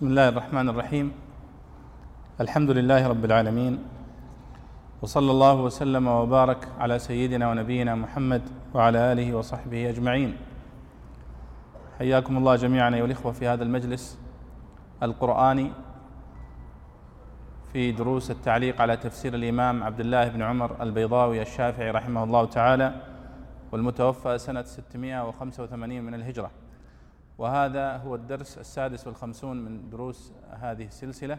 بسم الله الرحمن الرحيم. الحمد لله رب العالمين. وصلى الله وسلم وبارك على سيدنا ونبينا محمد وعلى آله وصحبه أجمعين. حياكم الله جميعا أيها الإخوة في هذا المجلس القرآني في دروس التعليق على تفسير الإمام عبد الله بن عمر البيضاوي الشافعي رحمه الله تعالى والمتوفى سنة 685 من الهجرة. وهذا هو الدرس السادس والخمسون من دروس هذه السلسلة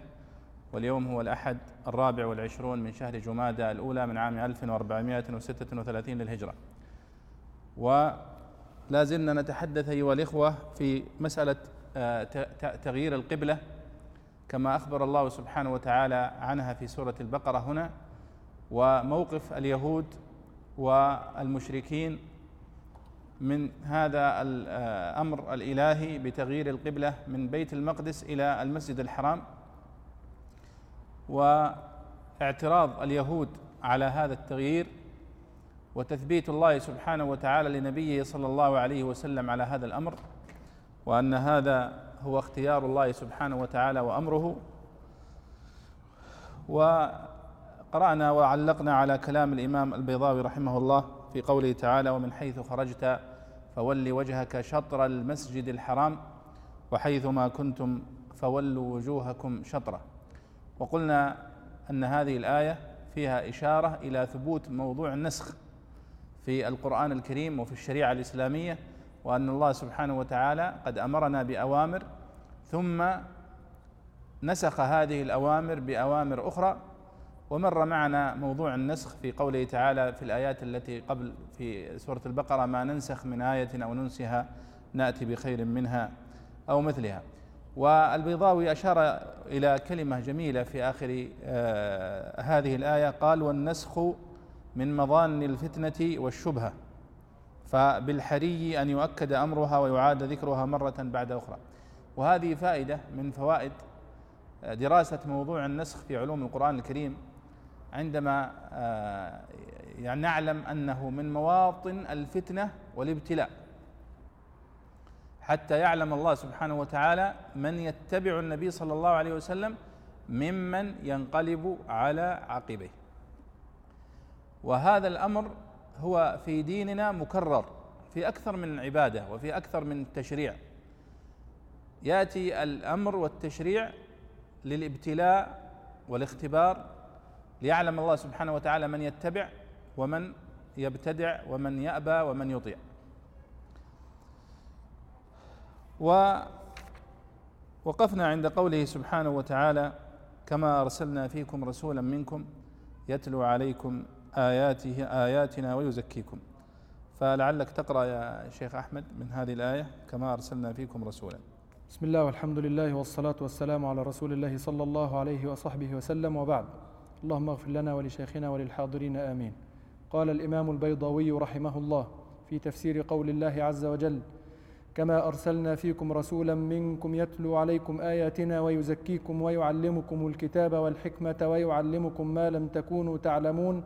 واليوم هو الأحد الرابع والعشرون من شهر جمادى الأولى من عام 1436 للهجرة. ولا زلنا نتحدث أيها الإخوة في مسألة آه، تغيير القبلة كما أخبر الله سبحانه وتعالى عنها في سورة البقرة هنا وموقف اليهود والمشركين من هذا الامر الإلهي بتغيير القبلة من بيت المقدس إلى المسجد الحرام. واعتراض اليهود على هذا التغيير وتثبيت الله سبحانه وتعالى لنبيه صلى الله عليه وسلم على هذا الأمر وأن هذا هو اختيار الله سبحانه وتعالى وأمره. وقرأنا وعلقنا على كلام الإمام البيضاوي رحمه الله في قوله تعالى ومن حيث خرجت فول وجهك شطر المسجد الحرام وحيثما كنتم فولوا وجوهكم شطره. وقلنا أن هذه الآية فيها إشارة إلى ثبوت موضوع النسخ في القرآن الكريم وفي الشريعة الإسلامية وأن الله سبحانه وتعالى قد أمرنا بأوامر ثم نسخ هذه الأوامر بأوامر أخرى ومر معنا موضوع النسخ في قوله تعالى في الآيات التي قبل في سورة البقرة ما ننسخ من آية أو ننسها نأتي بخير منها أو مثلها. والبيضاوي أشار إلى كلمة جميلة في آخر آه هذه الآية قال والنسخ من مظان الفتنة والشبهة فبالحري أن يؤكد أمرها ويعاد ذكرها مرة بعد أخرى. وهذه فائدة من فوائد دراسة موضوع النسخ في علوم القرآن الكريم. عندما آه، يعني نعلم أنه من مواطن الفتنة والابتلاء. حتى يعلم الله سبحانه وتعالى من يتبع النبي صلى الله عليه وسلم ممن ينقلب على عقبيه. وهذا الأمر هو في ديننا مكرر في أكثر من عبادة وفي أكثر من تشريع. يأتي الأمر والتشريع للابتلاء والاختبار ليعلم الله سبحانه وتعالى من يتبع ومن يبتدع ومن يأبى ومن يطيع. ووقفنا عند قوله سبحانه وتعالى كما أرسلنا فيكم رسولا منكم يتلو عليكم آياته آياتنا ويزكيكم. فلعلك تقرأ يا شيخ أحمد من هذه الآية كما أرسلنا فيكم رسولا. بسم الله والحمد لله والصلاة والسلام على رسول الله صلى الله عليه وصحبه وسلم وبعد. اللهم اغفر لنا ولشيخنا وللحاضرين آمين. قال الإمام البيضاوي رحمه الله في تفسير قول الله عز وجل كما أرسلنا فيكم رسولا منكم يتلو عليكم آياتنا ويزكيكم ويعلمكم الكتاب والحكمة ويعلمكم ما لم تكونوا تعلمون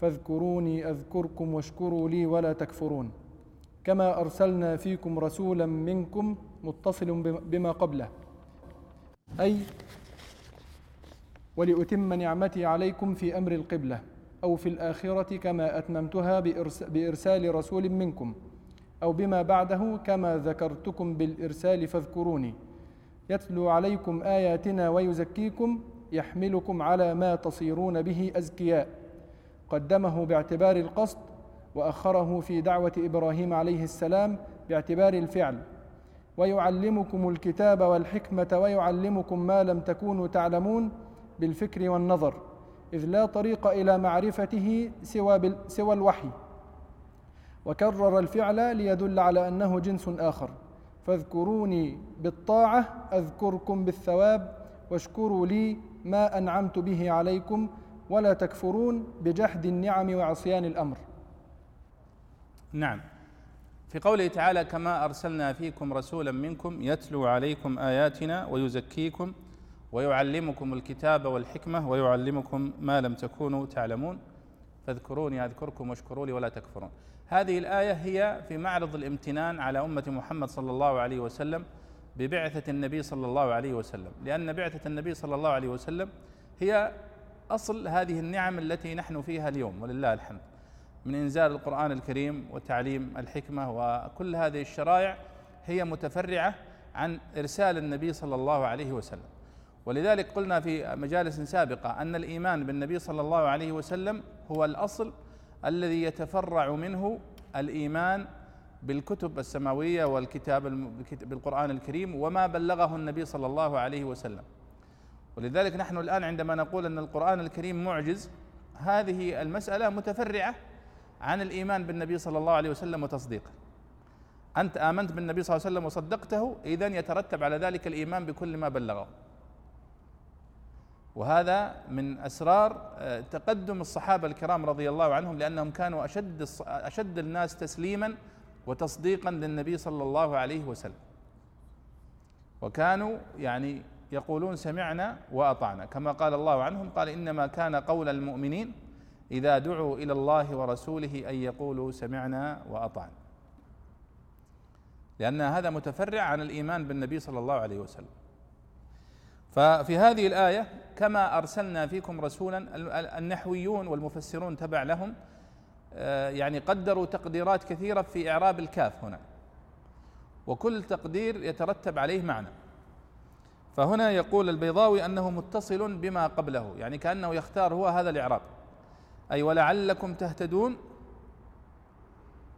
فاذكروني أذكركم واشكروا لي ولا تكفرون. كما أرسلنا فيكم رسولا منكم متصل بما قبله أي ولأتم نعمتي عليكم في أمر القبلة أو في الآخرة كما أتممتها بإرسال رسول منكم أو بما بعده كما ذكرتكم بالإرسال فاذكروني. يتلو عليكم آياتنا ويزكيكم يحملكم على ما تصيرون به أزكياء. قدمه باعتبار القصد وأخره في دعوة إبراهيم عليه السلام باعتبار الفعل. ويعلمكم الكتاب والحكمة ويعلمكم ما لم تكونوا تعلمون بالفكر والنظر إذ لا طريق إلى معرفته سوى, سوى الوحي. وكرر الفعل ليدل على أنه جنس آخر. فاذكروني بالطاعة أذكركم بالثواب واشكروا لي ما أنعمت به عليكم ولا تكفرون بجحد النعم وعصيان الأمر. نعم. في قوله تعالى كما أرسلنا فيكم رسولا منكم يتلو عليكم آياتنا ويزكيكم ويعلمكم الكتاب والحكمة ويعلمكم ما لم تكونوا تعلمون. فاذكروني أذكركم واشكروا لي ولا تكفرون. هذه الآية هي في معرض الامتنان على أمة محمد صلى الله عليه وسلم ببعثة النبي صلى الله عليه وسلم. لأن بعثة النبي صلى الله عليه وسلم هي أصل هذه النعم التي نحن فيها اليوم ولله الحمد. من إنزال القرآن الكريم وتعليم الحكمة وكل هذه الشرائع هي متفرعة عن إرسال النبي صلى الله عليه وسلم. ولذلك قلنا في مجالس سابقة أن الإيمان بالنبي صلى الله عليه وسلم هو الأصل الذي يتفرع منه الإيمان بالكتب السماوية والكتاب بالقرآن الكريم وما بلغه النبي صلى الله عليه وسلم. ولذلك نحن الآن عندما نقول أن القرآن الكريم معجز هذه المسألة متفرعة عن الإيمان بالنبي صلى الله عليه وسلم وتصديقه. أنت آمنت بالنبي صلى الله عليه وسلم وصدقته إذا يترتب على ذلك الإيمان بكل ما بلغه. وهذا من أسرار آه، تقدم الصحابة الكرام رضي الله عنهم لأنهم كانوا أشد أشد الناس تسليما وتصديقا للنبي صلى الله عليه وسلم. وكانوا يعني يقولون سمعنا وأطعنا. كما قال الله عنهم قال إنما كان قول المؤمنين إذا دعوا إلى الله ورسوله أن يقولوا سمعنا وأطعنا. لأن هذا متفرع عن الإيمان بالنبي صلى الله عليه وسلم. ففي هذه الآية كما أرسلنا فيكم رسولا النحويون والمفسرون تبع لهم آه، يعني قدروا تقديرات كثيرة في إعراب الكاف هنا. وكل تقدير يترتب عليه معنى. فهنا يقول البيضاوي أنه متصل بما قبله يعني كأنه يختار هو هذا الإعراب. أي ولعلكم تهتدون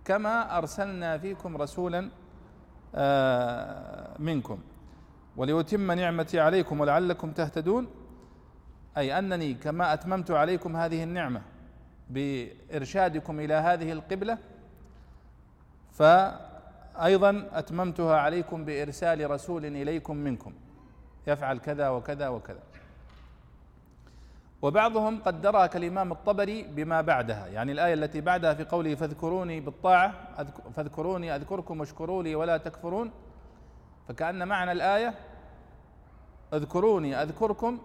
كما أرسلنا فيكم رسولا آه، منكم. وليتم نعمتي عليكم ولعلكم تهتدون أي أنني كما أتممت عليكم هذه النعمة بإرشادكم إلى هذه القبلة فايضا أتممتها عليكم بإرسال رسول إليكم منكم يفعل كذا وكذا وكذا. وبعضهم قدرها كالامام الطبري بما بعدها يعني الآية التي بعدها في قوله فاذكروني بالطاعة فاذكروني أذكركم واشكروا لي ولا تكفرون فكأن معنى الآية اذكروني أذكركم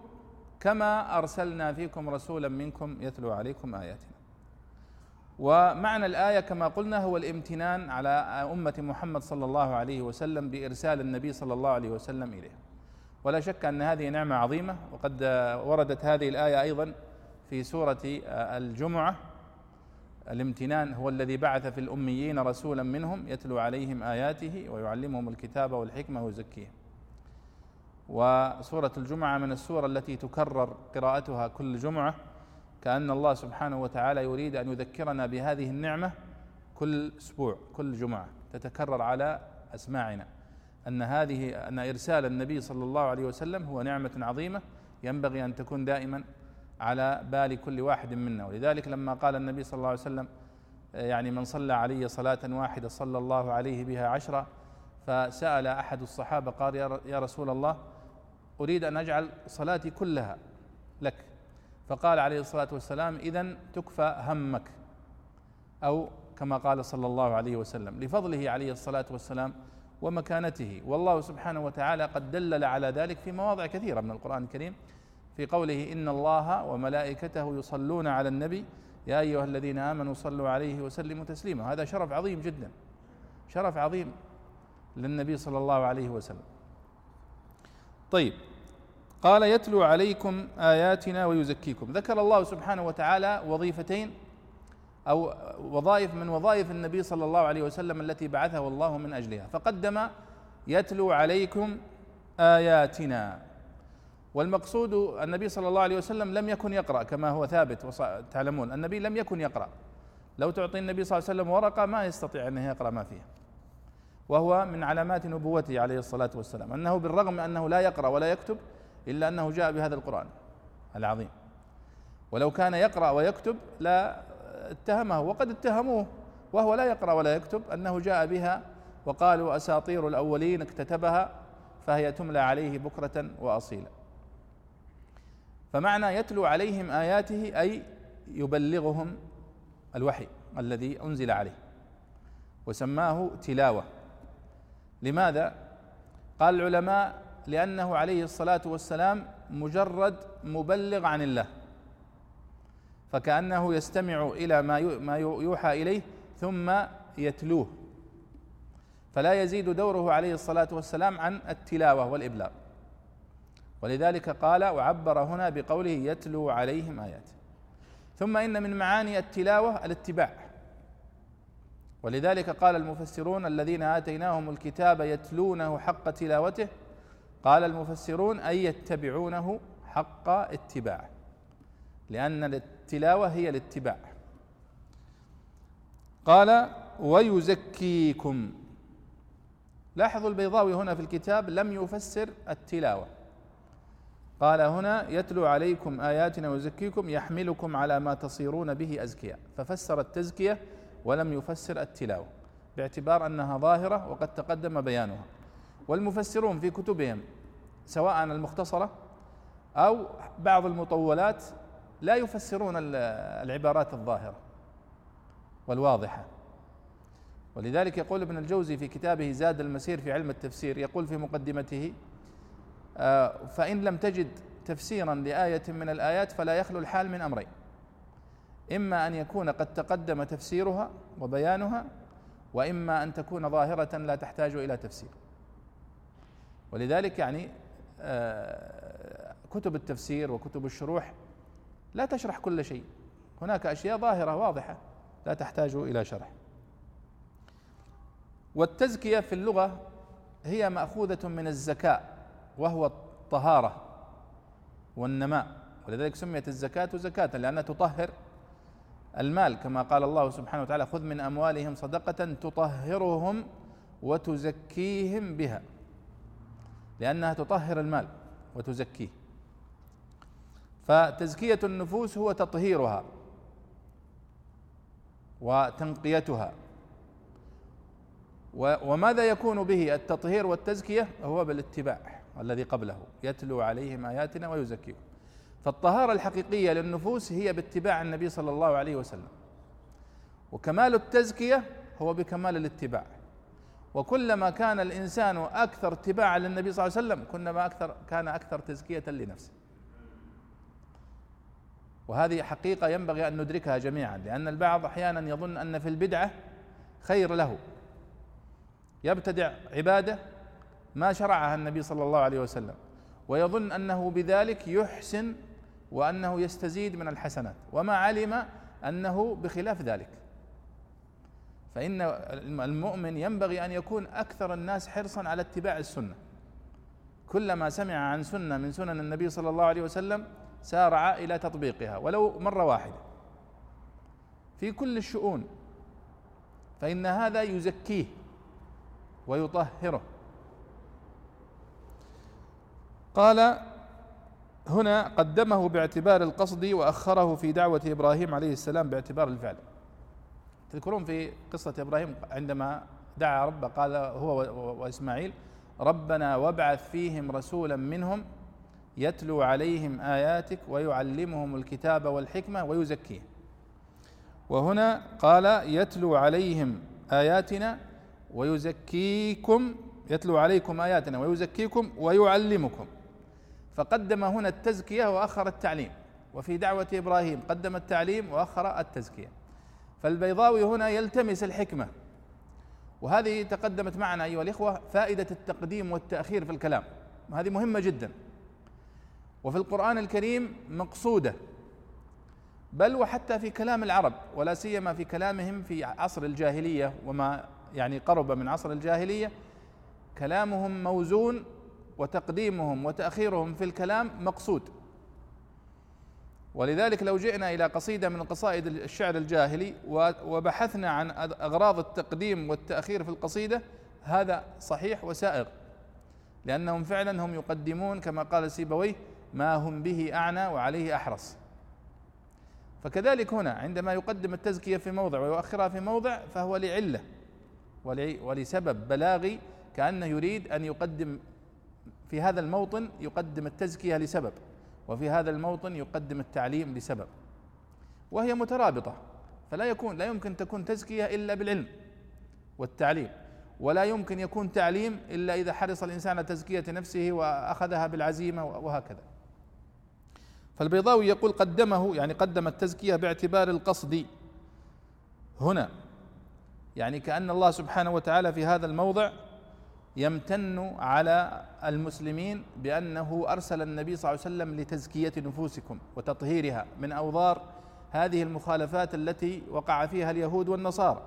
كما أرسلنا فيكم رسولا منكم يتلو عليكم آياتنا. ومعنى الآية كما قلنا هو الامتنان على أمة محمد صلى الله عليه وسلم بإرسال النبي صلى الله عليه وسلم إليه. ولا شك أن هذه نعمة عظيمة وقد وردت هذه الآية أيضا في سورة الجمعة. الامتنان هو الذي بعث في الأميين رسولا منهم يتلو عليهم آياته ويعلمهم الكتاب والحكمة ويزكيهم. وسورة الجمعة من السور التي تكرر قراءتها كل جمعة كأن الله سبحانه وتعالى يريد أن يذكرنا بهذه النعمة كل أسبوع كل جمعة تتكرر على أسماعنا. أن هذه أن إرسال النبي صلى الله عليه وسلم هو نعمة عظيمة ينبغي أن تكون دائما على بال كل واحد منا. ولذلك لما قال النبي صلى الله عليه وسلم يعني من صلى علي صلاة واحدة صلى الله عليه بها عشرة فسأل أحد الصحابة قال يا رسول الله أريد أن أجعل صلاتي كلها لك. فقال عليه الصلاة والسلام إذا تكفى همك. أو كما قال صلى الله عليه وسلم لفضله عليه الصلاة والسلام ومكانته. والله سبحانه وتعالى قد دلل على ذلك في مواضع كثيرة من القرآن الكريم في قوله إن الله وملائكته يصلون على النبي يا أيها الذين آمنوا صلوا عليه وسلموا تسليما. هذا شرف عظيم جدا شرف عظيم للنبي صلى الله عليه وسلم. طيب قال يتلو عليكم آياتنا ويزكيكم. ذكر الله سبحانه وتعالى وظيفتين أو وظائف من وظائف النبي صلى الله عليه وسلم التي بعثه الله من أجلها. فقدم يتلو عليكم آياتنا. والمقصود النبي صلى الله عليه وسلم لم يكن يقرأ كما هو ثابت تعلمون. النبي لم يكن يقرأ. لو تعطي النبي صلى الله عليه وسلم ورقة ما يستطيع أن يقرأ ما فيها. وهو من علامات نبوته عليه الصلاة والسلام. أنه بالرغم أنه لا يقرأ ولا يكتب إلا أنه جاء بهذا القرآن العظيم. ولو كان يقرأ ويكتب لا اتهمه وقد اتهموه وهو لا يقرأ ولا يكتب أنه جاء بها وقالوا أساطير الأولين اكتتبها فهي تملى عليه بكرة وأصيلا. فمعنى يتلو عليهم آياته أي يبلغهم الوحي الذي أنزل عليه وسماه تلاوة. لماذا؟ قال العلماء لأنه عليه الصلاة والسلام مجرد مبلغ عن الله. فكأنه يستمع إلى ما ما يوحى إليه ثم يتلوه. فلا يزيد دوره عليه الصلاة والسلام عن التلاوة والإبلاغ. ولذلك قال وعبر هنا بقوله يتلو عليهم آياته ثم إن من معاني التلاوة الاتباع. ولذلك قال المفسرون الذين آتيناهم الكتاب يتلونه حق تلاوته قال المفسرون أي يتبعونه حق اتباعه لأن التلاوة هي الاتباع. قال ويزكيكم. لاحظوا البيضاوي هنا في الكتاب لم يفسر التلاوة. قال هنا يتلو عليكم آياتنا ويزكيكم يحملكم على ما تصيرون به أزكياء. ففسر التزكية ولم يفسر التلاوة باعتبار أنها ظاهرة وقد تقدم بيانها. والمفسرون في كتبهم سواء المختصرة أو بعض المطولات لا يفسرون العبارات الظاهرة والواضحة. ولذلك يقول ابن الجوزي في كتابه زاد المسير في علم التفسير يقول في مقدمته آه، فإن لم تجد تفسيرا لآية من الآيات فلا يخلو الحال من أمرين. إما أن يكون قد تقدم تفسيرها وبيانها وإما أن تكون ظاهرة لا تحتاج إلى تفسير. ولذلك يعني آه، كتب التفسير وكتب الشروح لا تشرح كل شيء. هناك أشياء ظاهرة واضحة لا تحتاج إلى شرح. والتزكية في اللغة هي مأخوذة من الزكاء وهو الطهارة والنماء. ولذلك سميت الزكاة زكاة لأنها تطهر المال. كما قال الله سبحانه وتعالى خذ من أموالهم صدقة تطهرهم وتزكيهم بها. لأنها تطهر المال وتزكيه. فتزكية النفوس هو تطهيرها وتنقيتها. وماذا يكون به التطهير والتزكية؟ هو بالاتباع الذي قبله. يتلو عليهم آياتنا ويزكيهم. فالطهارة الحقيقية للنفوس هي باتباع النبي صلى الله عليه وسلم. وكمال التزكية هو بكمال الاتباع. وكلما كان الإنسان أكثر اتباعا للنبي صلى الله عليه وسلم كلما أكثر كان أكثر تزكية لنفسه. وهذه حقيقة ينبغي أن ندركها جميعا لأن البعض أحيانا يظن أن في البدعة خير له. يبتدع عبادة ما شرعها النبي صلى الله عليه وسلم ويظن أنه بذلك يحسن وأنه يستزيد من الحسنات. وما علم أنه بخلاف ذلك. فإن المؤمن ينبغي أن يكون أكثر الناس حرصا على اتباع السنة. كلما سمع عن سنة من سنن النبي صلى الله عليه وسلم سارع إلى تطبيقها ولو مرة واحدة. في كل الشؤون. فإن هذا يزكيه ويطهره. قال هنا قدمه باعتبار القصد وأخره في دعوة إبراهيم عليه السلام باعتبار الفعل. تذكرون في قصة إبراهيم عندما دعا ربه قال هو وإسماعيل ربنا وابعث فيهم رسولا منهم يتلو عليهم آياتك ويعلمهم الكتاب والحكمة ويزكيهم. وهنا قال يتلو عليهم آياتنا ويزكيكم يتلو عليكم آياتنا ويزكيكم ويعلمكم. فقدم هنا التزكية وأخر التعليم. وفي دعوة إبراهيم قدم التعليم وأخر التزكية. فالبيضاوي هنا يلتمس الحكمة. وهذه تقدمت معنا أيها الإخوة فائدة التقديم والتأخير في الكلام. هذه مهمة جدا. وفي القرآن الكريم مقصودة. بل وحتى في كلام العرب ولا سيما في كلامهم في عصر الجاهلية وما يعني قرب من عصر الجاهلية كلامهم موزون وتقديمهم وتأخيرهم في الكلام مقصود. ولذلك لو جئنا إلى قصيدة من قصائد الشعر الجاهلي وبحثنا عن أغراض التقديم والتأخير في القصيدة هذا صحيح وسائغ لأنهم فعلا هم يقدمون كما قال سيبويه ما هم به أعنى وعليه أحرص. فكذلك هنا عندما يقدم التزكية في موضع ويؤخرها في موضع فهو لعلة ولسبب بلاغي كأنه يريد أن يقدم في هذا الموطن يقدم التزكية لسبب. وفي هذا الموطن يقدم التعليم لسبب وهي مترابطة فلا يكون لا يمكن تكون تزكية إلا بالعلم والتعليم ولا يمكن يكون تعليم إلا إذا حرص الإنسان على تزكية نفسه وأخذها بالعزيمة وهكذا. فالبيضاوي يقول قدمه يعني قدم التزكية باعتبار القصد هنا يعني كأن الله سبحانه وتعالى في هذا الموضع يمتن على المسلمين بأنه أرسل النبي صلى الله عليه وسلم لتزكية نفوسكم وتطهيرها من أوضار هذه المخالفات التي وقع فيها اليهود والنصارى.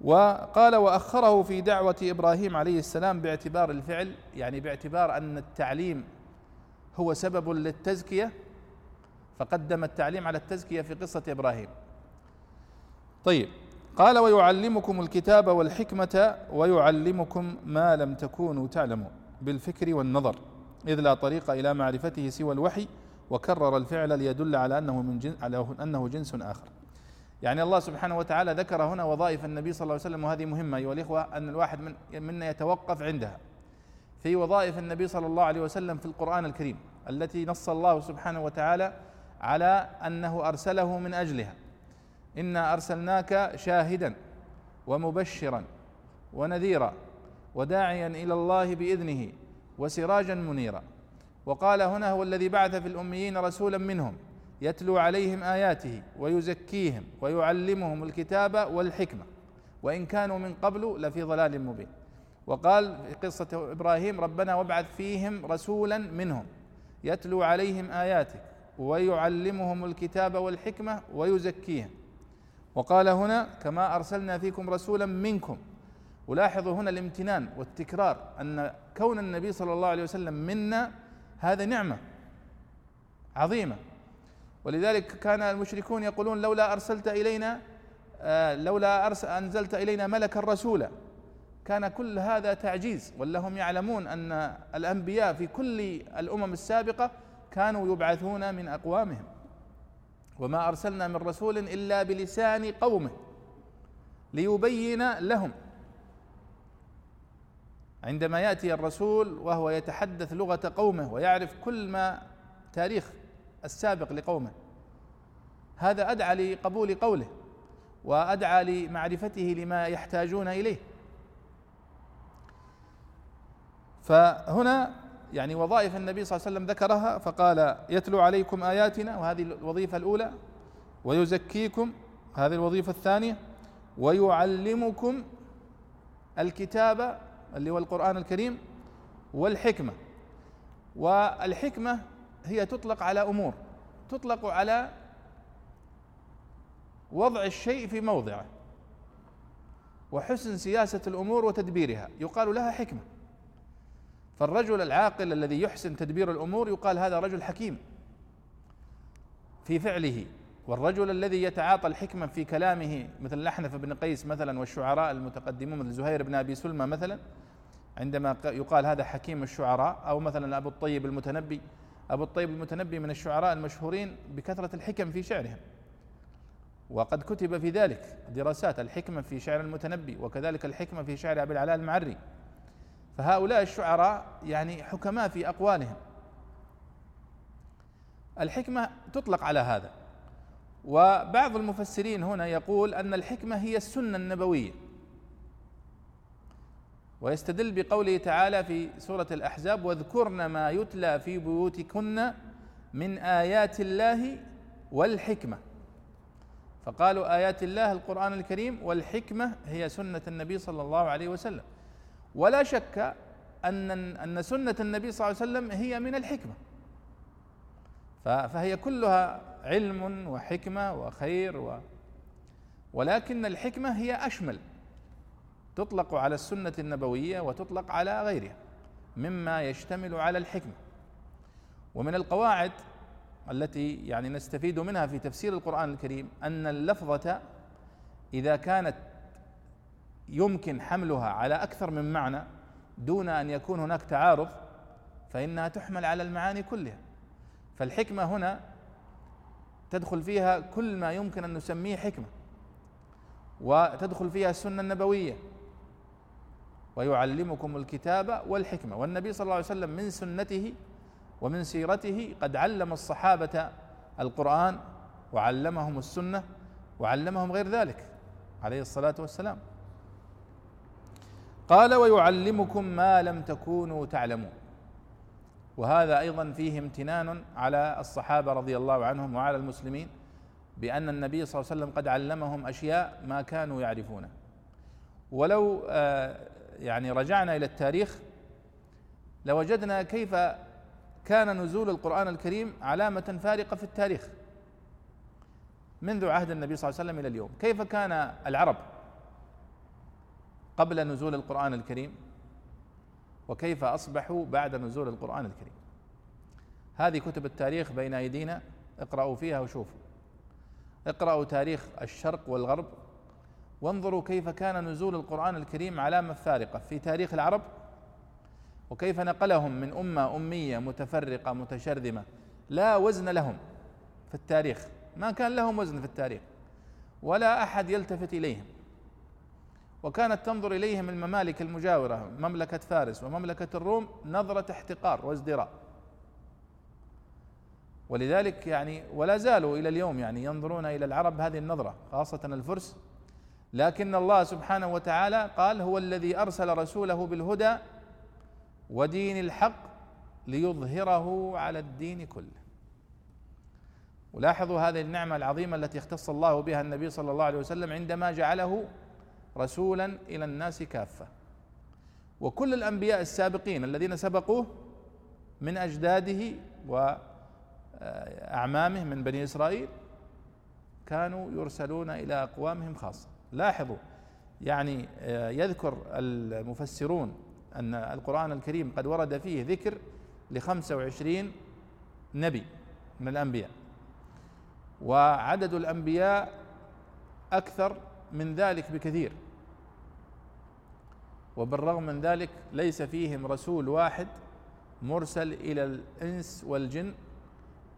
وقال وأخره في دعوة إبراهيم عليه السلام باعتبار الفعل يعني باعتبار أن التعليم هو سبب للتزكية فقدم التعليم على التزكية في قصة إبراهيم. طيب قال ويعلمكم الكتاب والحكمة ويعلمكم ما لم تكونوا تعلمون بالفكر والنظر إذ لا طريق إلى معرفته سوى الوحي وكرر الفعل ليدل على أنه من جن على أنه جنس آخر. يعني الله سبحانه وتعالى ذكر هنا وظائف النبي صلى الله عليه وسلم وهذه مهمة أيها الإخوة أن الواحد من منا يتوقف عندها. في وظائف النبي صلى الله عليه وسلم في القرآن الكريم التي نص الله سبحانه وتعالى على أنه أرسله من أجلها. إنا أرسلناك شاهدا ومبشرا ونذيرا وداعيا إلى الله بإذنه وسراجا منيرا. وقال هنا هو الذي بعث في الأميين رسولا منهم يتلو عليهم آياته ويزكيهم ويعلمهم الكتاب والحكمة. وإن كانوا من قبل لفي ضلال مبين. وقال في قصة إبراهيم ربنا وابعث فيهم رسولا منهم يتلو عليهم اياتك ويعلمهم الكتاب والحكمة ويزكيهم. وقال هنا كما أرسلنا فيكم رسولا منكم. ولاحظوا هنا الامتنان والتكرار أن كون النبي صلى الله عليه وسلم منا هذا نعمة عظيمة. ولذلك كان المشركون يقولون لولا أرسلت إلينا آه، لولا أرسل أنزلت إلينا ملكا رسولا كان كل هذا تعجيز ولهم يعلمون أن الأنبياء في كل الأمم السابقة كانوا يبعثون من أقوامهم. وما أرسلنا من رسول إلا بلسان قومه ليبين لهم. عندما يأتي الرسول وهو يتحدث لغة قومه ويعرف كل ما تاريخ السابق لقومه هذا أدعى لقبول قوله وأدعى لمعرفته لما يحتاجون إليه. فهنا يعني وظائف النبي صلى الله عليه وسلم ذكرها فقال يتلو عليكم آياتنا وهذه الوظيفة الأولى ويزكيكم هذه الوظيفة الثانية ويعلمكم الكتاب اللي هو القرآن الكريم والحكمة. والحكمة هي تطلق على أمور تطلق على وضع الشيء في موضعه وحسن سياسة الأمور وتدبيرها. يقال لها حكمة. فالرجل العاقل الذي يحسن تدبير الأمور يقال هذا رجل حكيم في فعله والرجل الذي يتعاطى الحكمة في كلامه مثل الاحنف بن قيس مثلا والشعراء المتقدمون مثل زهير بن أبي سلمى مثلا عندما يقال هذا حكيم الشعراء أو مثلا أبو الطيب المتنبي أبو الطيب المتنبي من الشعراء المشهورين بكثرة الحكم في شعرهم. وقد كتب في ذلك دراسات الحكمة في شعر المتنبي وكذلك الحكمة في شعر أبي العلاء المعري. فهؤلاء الشعراء يعني حكماء في أقوالهم. الحكمة تطلق على هذا. وبعض المفسرين هنا يقول أن الحكمة هي السنة النبوية. ويستدل بقوله تعالى في سورة الأحزاب واذكرن ما يتلى في بيوتكن من آيات الله والحكمة. فقالوا آيات الله القرآن الكريم والحكمة هي سنة النبي صلى الله عليه وسلم. ولا شك أن أن سنة النبي صلى الله عليه وسلم هي من الحكمة. فهي كلها علم وحكمة وخير و ولكن الحكمة هي أشمل. تطلق على السنة النبوية وتطلق على غيرها مما يشتمل على الحكمة. ومن القواعد التي يعني نستفيد منها في تفسير القرآن الكريم أن اللفظة إذا كانت يمكن حملها على أكثر من معنى دون أن يكون هناك تعارض فإنها تحمل على المعاني كلها. فالحكمة هنا تدخل فيها كل ما يمكن أن نسميه حكمة وتدخل فيها السنة النبوية ويعلمكم الكتاب والحكمة. والنبي صلى الله عليه وسلم من سنته ومن سيرته قد علم الصحابة القرآن وعلمهم السنة وعلمهم غير ذلك عليه الصلاة والسلام. قال ويعلمكم ما لم تكونوا تعلمون. وهذا أيضا فيه امتنان على الصحابة رضي الله عنهم وعلى المسلمين بأن النبي صلى الله عليه وسلم قد علمهم أشياء ما كانوا يعرفونها ولو آه، يعني رجعنا إلى التاريخ لوجدنا كيف كان نزول القرآن الكريم علامة فارقة في التاريخ منذ عهد النبي صلى الله عليه وسلم إلى اليوم. كيف كان العرب؟ قبل نزول القرآن الكريم؟ وكيف أصبحوا بعد نزول القرآن الكريم؟ هذه كتب التاريخ بين أيدينا اقرأوا فيها وشوفوا. اقرأوا تاريخ الشرق والغرب وانظروا كيف كان نزول القرآن الكريم علامة فارقة في تاريخ العرب وكيف نقلهم من أمة أمية متفرقة متشرذمة لا وزن لهم في التاريخ. ما كان لهم وزن في التاريخ ولا أحد يلتفت إليهم. وكانت تنظر إليهم الممالك المجاورة مملكة فارس ومملكة الروم نظرة احتقار وازدراء. ولذلك يعني ولا زالوا إلى اليوم يعني ينظرون إلى العرب هذه النظرة خاصة الفرس. لكن الله سبحانه وتعالى قال هو الذي أرسل رسوله بالهدى ودين الحق ليظهره على الدين كله. ولاحظوا هذه النعمة العظيمة التي اختص الله بها النبي صلى الله عليه وسلم عندما جعله رسولا إلى الناس كافة. وكل الأنبياء السابقين الذين سبقوه من أجداده و أعمامه من بني إسرائيل كانوا يرسلون إلى أقوامهم خاصة. لاحظوا يعني آه، يذكر المفسرون أن القرآن الكريم قد ورد فيه ذكر لخمسة وعشرين نبي من الأنبياء. وعدد الأنبياء أكثر من ذلك بكثير. وبالرغم من ذلك ليس فيهم رسول واحد مرسل إلى الإنس والجن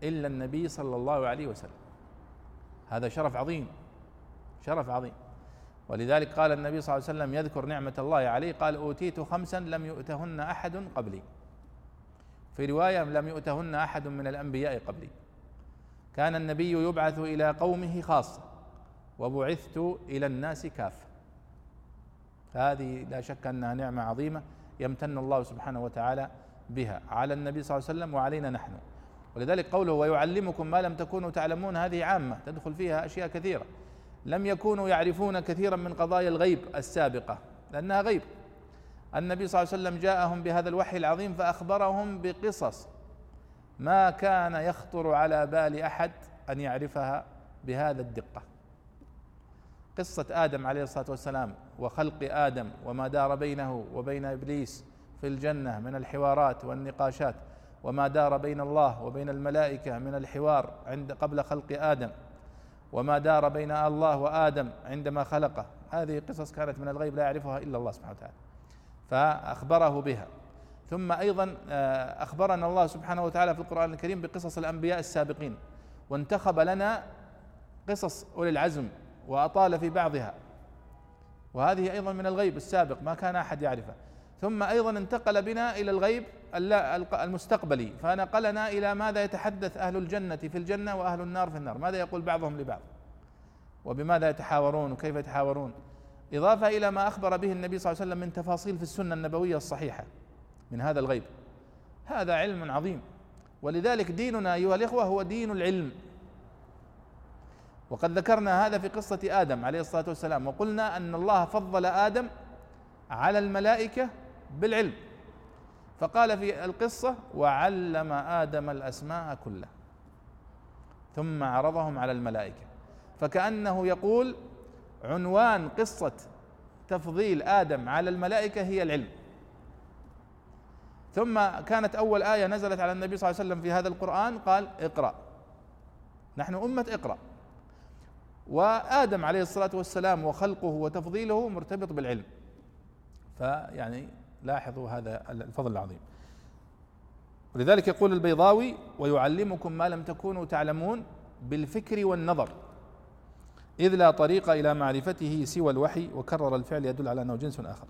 إلا النبي صلى الله عليه وسلم. هذا شرف عظيم شرف عظيم. ولذلك قال النبي صلى الله عليه وسلم يذكر نعمة الله عليه. قال أوتيت خمسا لم يؤتهن أحد قبلي. في رواية لم يؤتهن أحد من الأنبياء قبلي. كان النبي يبعث إلى قومه خاصة وبعثت إلى الناس كافة. هذه لا شك أنها نعمة عظيمة يمتن الله سبحانه وتعالى بها. على النبي صلى الله عليه وسلم وعلينا نحن. ولذلك قوله ويعلمكم ما لم تكونوا تعلمون هذه عامة تدخل فيها أشياء كثيرة. لم يكونوا يعرفون كثيرا من قضايا الغيب السابقة لأنها غيب. النبي صلى الله عليه وسلم جاءهم بهذا الوحي العظيم فأخبرهم بقصص ما كان يخطر على بال أحد أن يعرفها بهذا الدقة. قصة آدم عليه الصلاة والسلام وخلق آدم وما دار بينه وبين إبليس في الجنة من الحوارات والنقاشات وما دار بين الله وبين الملائكة من الحوار عند قبل خلق آدم وما دار بين الله وآدم عندما خلقه. هذه قصص كانت من الغيب لا يعرفها إلا الله سبحانه وتعالى. فأخبره بها. ثم أيضا آه، أخبرنا الله سبحانه وتعالى في القرآن الكريم بقصص الأنبياء السابقين. وانتخب لنا قصص أولي العزم وأطال في بعضها. وهذه أيضا من الغيب السابق ما كان أحد يعرفه. ثم أيضا انتقل بنا إلى الغيب المستقبلي. فنقلنا إلى ماذا يتحدث أهل الجنة في الجنة وأهل النار في النار. ماذا يقول بعضهم لبعض؟ وبماذا يتحاورون؟ وكيف يتحاورون؟ إضافة إلى ما أخبر به النبي صلى الله عليه وسلم من تفاصيل في السنة النبوية الصحيحة من هذا الغيب. هذا علم عظيم. ولذلك ديننا أيها الإخوة هو دين العلم. وقد ذكرنا هذا في قصة آدم عليه الصلاة والسلام وقلنا أن الله فضل آدم على الملائكة بالعلم. فقال في القصة وعلم آدم الأسماء كلها ثم عرضهم على الملائكة. فكأنه يقول عنوان قصة تفضيل آدم على الملائكة هي العلم. ثم كانت أول آية نزلت على النبي صلى الله عليه وسلم في هذا القرآن قال اقرأ. نحن أمة اقرأ. وآدم عليه الصلاة والسلام وخلقه وتفضيله مرتبط بالعلم. فيعني لاحظوا هذا الفضل العظيم. ولذلك يقول البيضاوي ويعلمكم ما لم تكونوا تعلمون بالفكر والنظر إذ لا طريق إلى معرفته سوى الوحي وكرر الفعل يدل على أنه جنس آخر.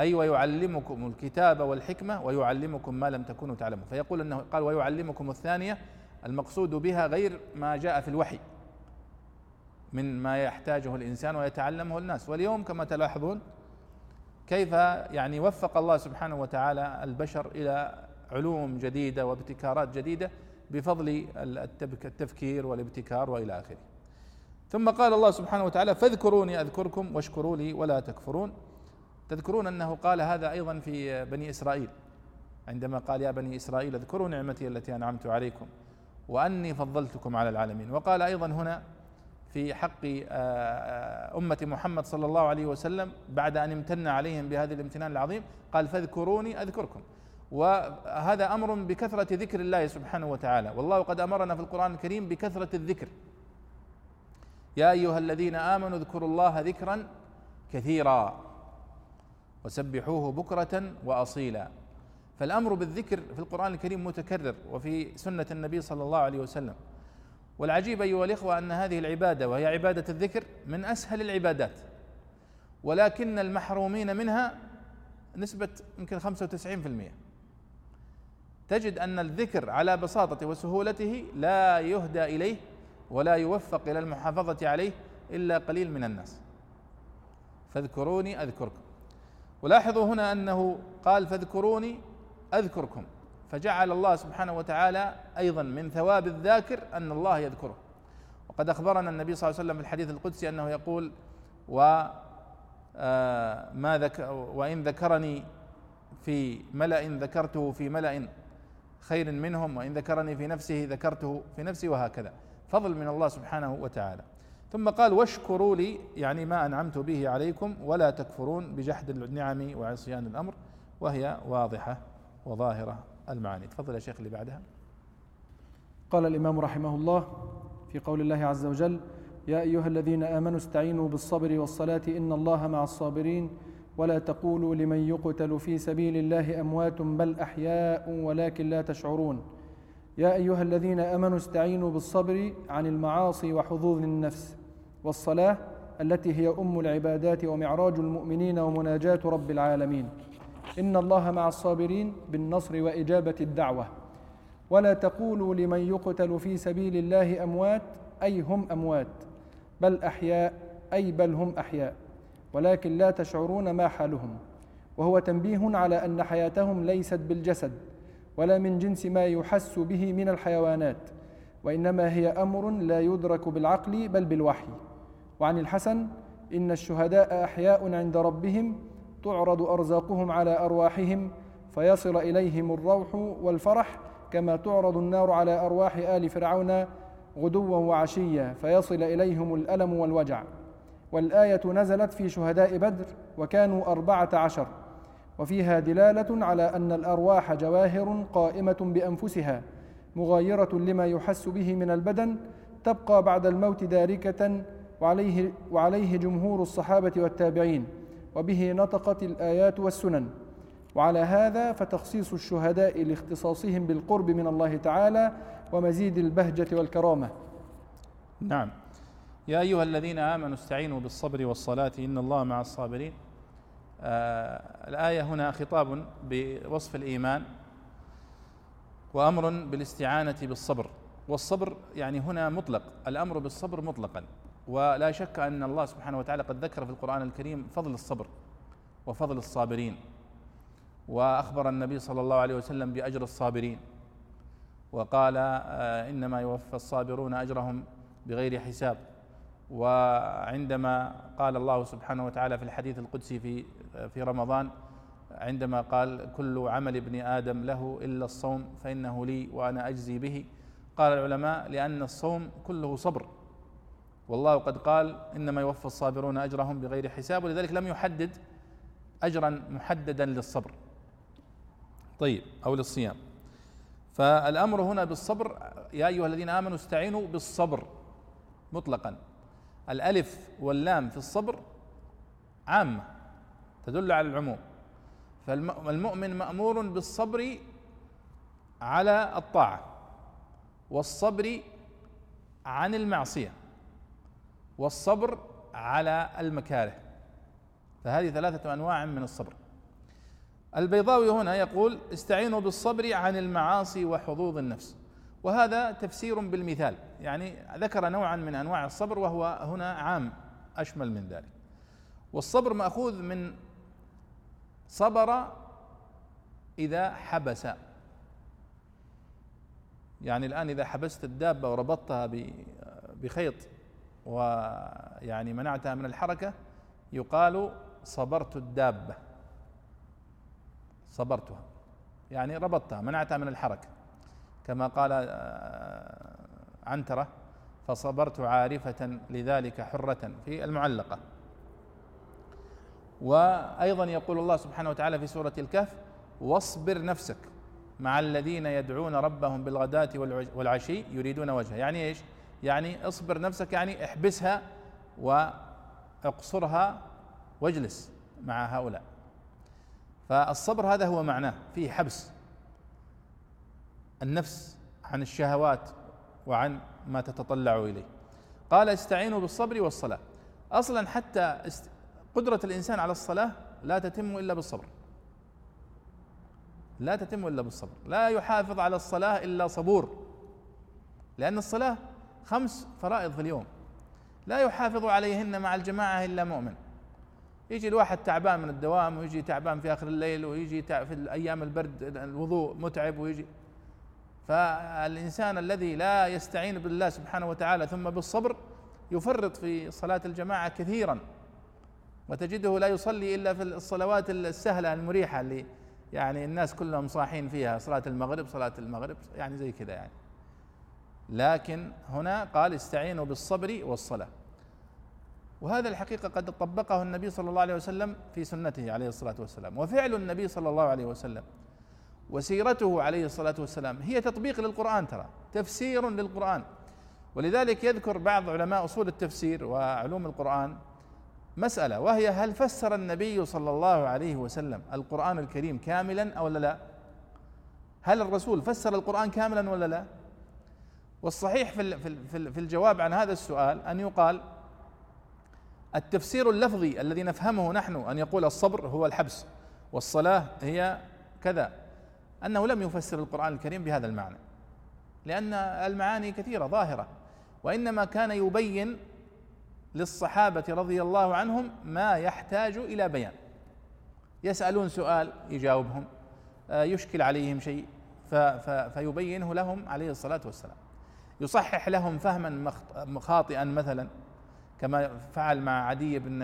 أي ويعلمكم الكتاب والحكمة ويعلمكم ما لم تكونوا تعلمون. فيقول أنه قال ويعلمكم الثانية المقصود بها غير ما جاء في الوحي. من ما يحتاجه الإنسان ويتعلمه الناس. واليوم كما تلاحظون كيف يعني وفق الله سبحانه وتعالى البشر إلى علوم جديدة وابتكارات جديدة بفضل التفكير والابتكار وإلى آخره. ثم قال الله سبحانه وتعالى فاذكروني أذكركم واشكروا لي ولا تكفرون. تذكرون أنه قال هذا أيضا في بني إسرائيل. عندما قال يا بني إسرائيل اذكروا نعمتي التي أنعمت عليكم وأني فضلتكم على العالمين. وقال أيضا هنا في حق آه، آه، أمة محمد صلى الله عليه وسلم بعد أن امتن عليهم بهذا الامتنان العظيم قال فاذكروني أذكركم. وهذا أمر بكثرة ذكر الله سبحانه وتعالى. والله قد أمرنا في القرآن الكريم بكثرة الذكر. يا أيها الذين آمنوا اذكروا الله ذكرا كثيرا وسبحوه بكرة واصيلا. فالأمر بالذكر في القرآن الكريم متكرر وفي سنة النبي صلى الله عليه وسلم. والعجيب أيها الإخوة أن هذه العبادة وهي عبادة الذكر من أسهل العبادات ولكن المحرومين منها نسبة يمكن 95% تجد أن الذكر على بساطته وسهولته لا يهدى إليه ولا يوفق إلى المحافظة عليه إلا قليل من الناس. فاذكروني أذكركم. ولاحظوا هنا أنه قال فاذكروني أذكركم. فجعل الله سبحانه وتعالى أيضا من ثواب الذاكر أن الله يذكره. وقد أخبرنا النبي صلى الله عليه وسلم في الحديث القدسي أنه يقول و آه، ما ذك وإن ذكرني في ملأ ذكرته في ملأ خير منهم وإن ذكرني في نفسه ذكرته في نفسي وهكذا. فضل من الله سبحانه وتعالى. ثم قال واشكروا لي يعني ما أنعمت به عليكم ولا تكفرون بجحد النعم وعصيان الأمر وهي واضحة وظاهرة. المعاني. تفضل يا شيخ اللي بعدها. قال الإمام رحمه الله في قول الله عز وجل يا أيها الذين آمنوا استعينوا بالصبر والصلاة إن الله مع الصابرين ولا تقولوا لمن يقتل في سبيل الله أموات بل أحياء ولكن لا تشعرون. يا أيها الذين آمنوا استعينوا بالصبر عن المعاصي وحظوظ النفس والصلاة التي هي أم العبادات ومعراج المؤمنين ومناجاة رب العالمين. إن الله مع الصابرين بالنصر وإجابة الدعوة. ولا تقولوا لمن يقتل في سبيل الله أموات أي هم أموات. بل أحياء أي بل هم أحياء. ولكن لا تشعرون ما حالهم. وهو تنبيه على أن حياتهم ليست بالجسد ولا من جنس ما يحس به من الحيوانات. وإنما هي أمر لا يدرك بالعقل بل بالوحي. وعن الحسن إن الشهداء أحياء عند ربهم تعرض أرزاقهم على أرواحهم فيصل إليهم الروح والفرح كما تعرض النار على أرواح آل فرعون غدوا وعشيا فيصل إليهم الألم والوجع. والآية نزلت في شهداء بدر وكانوا أربعة عشر. وفيها دلالة على أن الأرواح جواهر قائمة بأنفسها مغايرة لما يحس به من البدن تبقى بعد الموت داركة وعليه, وعليه جمهور الصحابة والتابعين. وبه نطقت الآيات والسنن. وعلى هذا فتخصيص الشهداء لاختصاصهم بالقرب من الله تعالى ومزيد البهجة والكرامة. نعم. يا أيها الذين آمنوا استعينوا بالصبر والصلاة إن الله مع الصابرين. آه الآية هنا خطاب بوصف الإيمان وأمر بالاستعانة بالصبر. والصبر يعني هنا مطلق الأمر بالصبر مطلقا. ولا شك أن الله سبحانه وتعالى قد ذكر في القرآن الكريم فضل الصبر وفضل الصابرين. وأخبر النبي صلى الله عليه وسلم بأجر الصابرين. وقال آه إنما يوفى الصابرون أجرهم بغير حساب. وعندما قال الله سبحانه وتعالى في الحديث القدسي في في رمضان عندما قال كل عمل ابن آدم له إلا الصوم فإنه لي وأنا أجزي به قال العلماء لأن الصوم كله صبر. والله قد قال إنما يوفى الصابرون أجرهم بغير حساب ولذلك لم يحدد اجرا محددا للصبر. طيب أو للصيام. فالأمر هنا بالصبر يا أيها الذين آمنوا استعينوا بالصبر مطلقا. الألف واللام في الصبر عامة تدل على العموم. فالمؤمن مأمور بالصبر على الطاعة والصبر عن المعصية. والصبر على المكاره. فهذه ثلاثة أنواع من الصبر. البيضاوي هنا يقول استعينوا بالصبر عن المعاصي وحظوظ النفس. وهذا تفسير بالمثال. يعني ذكر نوعا من أنواع الصبر وهو هنا عام أشمل من ذلك. والصبر مأخوذ من صبر إذا حبس. يعني الآن إذا حبست الدابة وربطتها بخيط ويعني منعتها من الحركة يقال صبرت الدابة. صبرتها. يعني ربطتها منعتها من الحركة. كما قال آه، عنترة فصبرت عارفة لذلك حرة في المعلقة. وأيضا يقول الله سبحانه وتعالى في سورة الكهف واصبر نفسك مع الذين يدعون ربهم بالغداة والعشي يريدون وجهه. يعني إيش؟ يعني اصبر نفسك يعني احبسها واقصرها واجلس مع هؤلاء. فالصبر هذا هو معناه فيه حبس. النفس عن الشهوات وعن ما تتطلع إليه. قال استعينوا بالصبر والصلاة. أصلا حتى قدرة الإنسان على الصلاة لا تتم إلا بالصبر. لا تتم إلا بالصبر. لا يحافظ على الصلاة إلا صبور. لأن الصلاة خمس فرائض في اليوم. لا يحافظ عليهن مع الجماعة إلا مؤمن. يجي الواحد تعبان من الدوام ويجي تعبان في آخر الليل ويجي في أيام البرد الوضوء متعب ويجي. فالإنسان الذي لا يستعين بالله سبحانه وتعالى ثم بالصبر يفرط في صلاة الجماعة كثيرا. وتجده لا يصلي إلا في الصلوات السهلة المريحة اللي يعني الناس كلهم صاحين فيها صلاة المغرب صلاة المغرب يعني زي كذا يعني. لكن هنا قال استعينوا بالصبر والصلاة. وهذا الحقيقة قد طبقه النبي صلى الله عليه وسلم في سنته عليه الصلاة والسلام. وفعل النبي صلى الله عليه وسلم وسيرته عليه الصلاة والسلام هي تطبيق للقرآن ترى تفسير للقرآن. ولذلك يذكر بعض علماء أصول التفسير وعلوم القرآن مسألة وهي هل فسر النبي صلى الله عليه وسلم القرآن الكريم كاملا أو لا؟ هل الرسول فسر القرآن كاملا ولا لا؟ والصحيح في في الجواب عن هذا السؤال أن يقال التفسير اللفظي الذي نفهمه نحن أن يقول الصبر هو الحبس والصلاة هي كذا أنه لم يفسر القرآن الكريم بهذا المعنى لأن المعاني كثيرة ظاهرة وإنما كان يبين للصحابة رضي الله عنهم ما يحتاج إلى بيان. يسألون سؤال يجاوبهم آه، يشكل عليهم شيء فيبينه لهم عليه الصلاة والسلام. يصحح لهم فهما خاطئا مثلا كما فعل مع عدي بن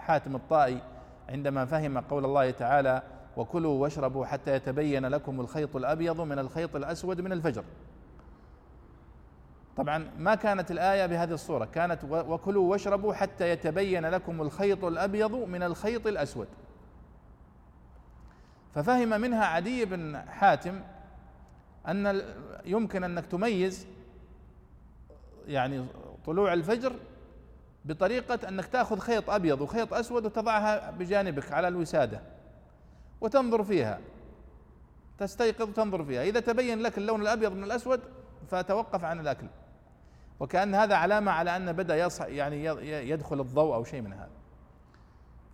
حاتم الطائي عندما فهم قول الله تعالى وكلوا واشربوا حتى يتبين لكم الخيط الأبيض من الخيط الأسود من الفجر. طبعا ما كانت الآية بهذه الصورة كانت وكلوا واشربوا حتى يتبين لكم الخيط الأبيض من الخيط الأسود. ففهم منها عدي بن حاتم أن يمكن أنك تميز يعني طلوع الفجر بطريقة أنك تأخذ خيط أبيض وخيط أسود وتضعها بجانبك على الوسادة وتنظر فيها. تستيقظ وتنظر فيها. إذا تبين لك اللون الأبيض من الأسود فتوقف عن الأكل. وكأن هذا علامة على أن بدأ يصح يعني يدخل الضوء أو شيء من هذا.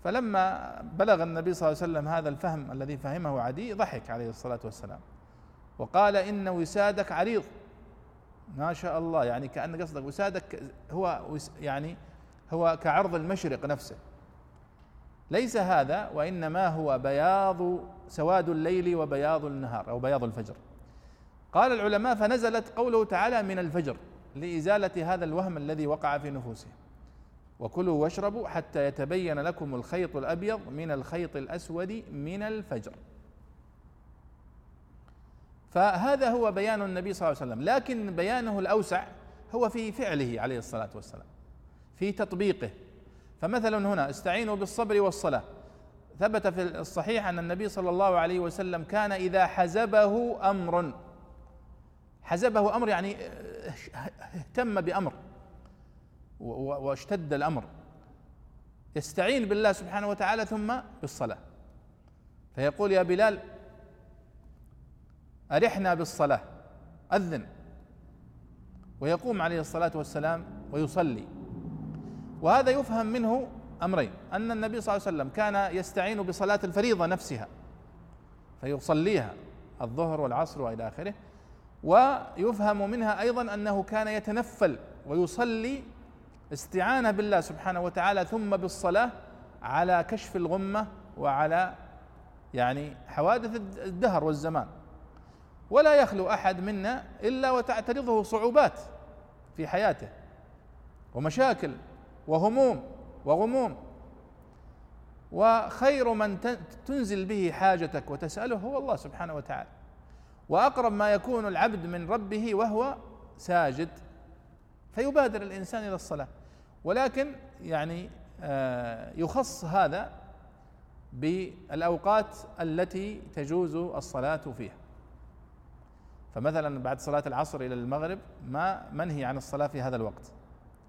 فلما بلغ النبي صلى الله عليه وسلم هذا الفهم الذي فهمه عدي ضحك عليه الصلاة والسلام وقال إن وسادك عريض. ما شاء الله. يعني كأن قصدك وسادك هو يعني هو كعرض المشرق نفسه. ليس هذا وإنما هو بياض سواد الليل وبياض النهار أو بياض الفجر. قال العلماء فنزلت قوله تعالى من الفجر لإزالة هذا الوهم الذي وقع في نفوسهم. وكلوا واشربوا حتى يتبين لكم الخيط الأبيض من الخيط الأسود من الفجر. فهذا هو بيان النبي صلى الله عليه وسلم. لكن بيانه الأوسع هو في فعله عليه الصلاة والسلام في تطبيقه. فمثلا هنا استعينوا بالصبر والصلاة. ثبت في الصحيح أن النبي صلى الله عليه وسلم كان إذا حزبه أمر. حزبه أمر يعني اهتم بأمر واشتد الأمر. يستعين بالله سبحانه وتعالى ثم بالصلاة. فيقول يا بلال أرحنا بالصلاة أذن. ويقوم عليه الصلاة والسلام ويصلي. وهذا يفهم منه أمرين أن النبي صلى الله عليه وسلم كان يستعين بصلاة الفريضة نفسها فيصليها الظهر والعصر وإلى آخره. ويفهم منها أيضا أنه كان يتنفل ويصلي استعانة بالله سبحانه وتعالى ثم بالصلاة على كشف الغمة وعلى يعني حوادث الدهر والزمان. ولا يخلو أحد منا إلا وتعترضه صعوبات في حياته ومشاكل وهموم وغموم. وخير من تنزل به حاجتك وتسأله هو الله سبحانه وتعالى. وأقرب ما يكون العبد من ربه وهو ساجد فيبادر الإنسان إلى الصلاة. ولكن يعني آه، يخص هذا بالأوقات التي تجوز الصلاة فيها. فمثلا بعد صلاة العصر إلى المغرب ما منهي عن الصلاة في هذا الوقت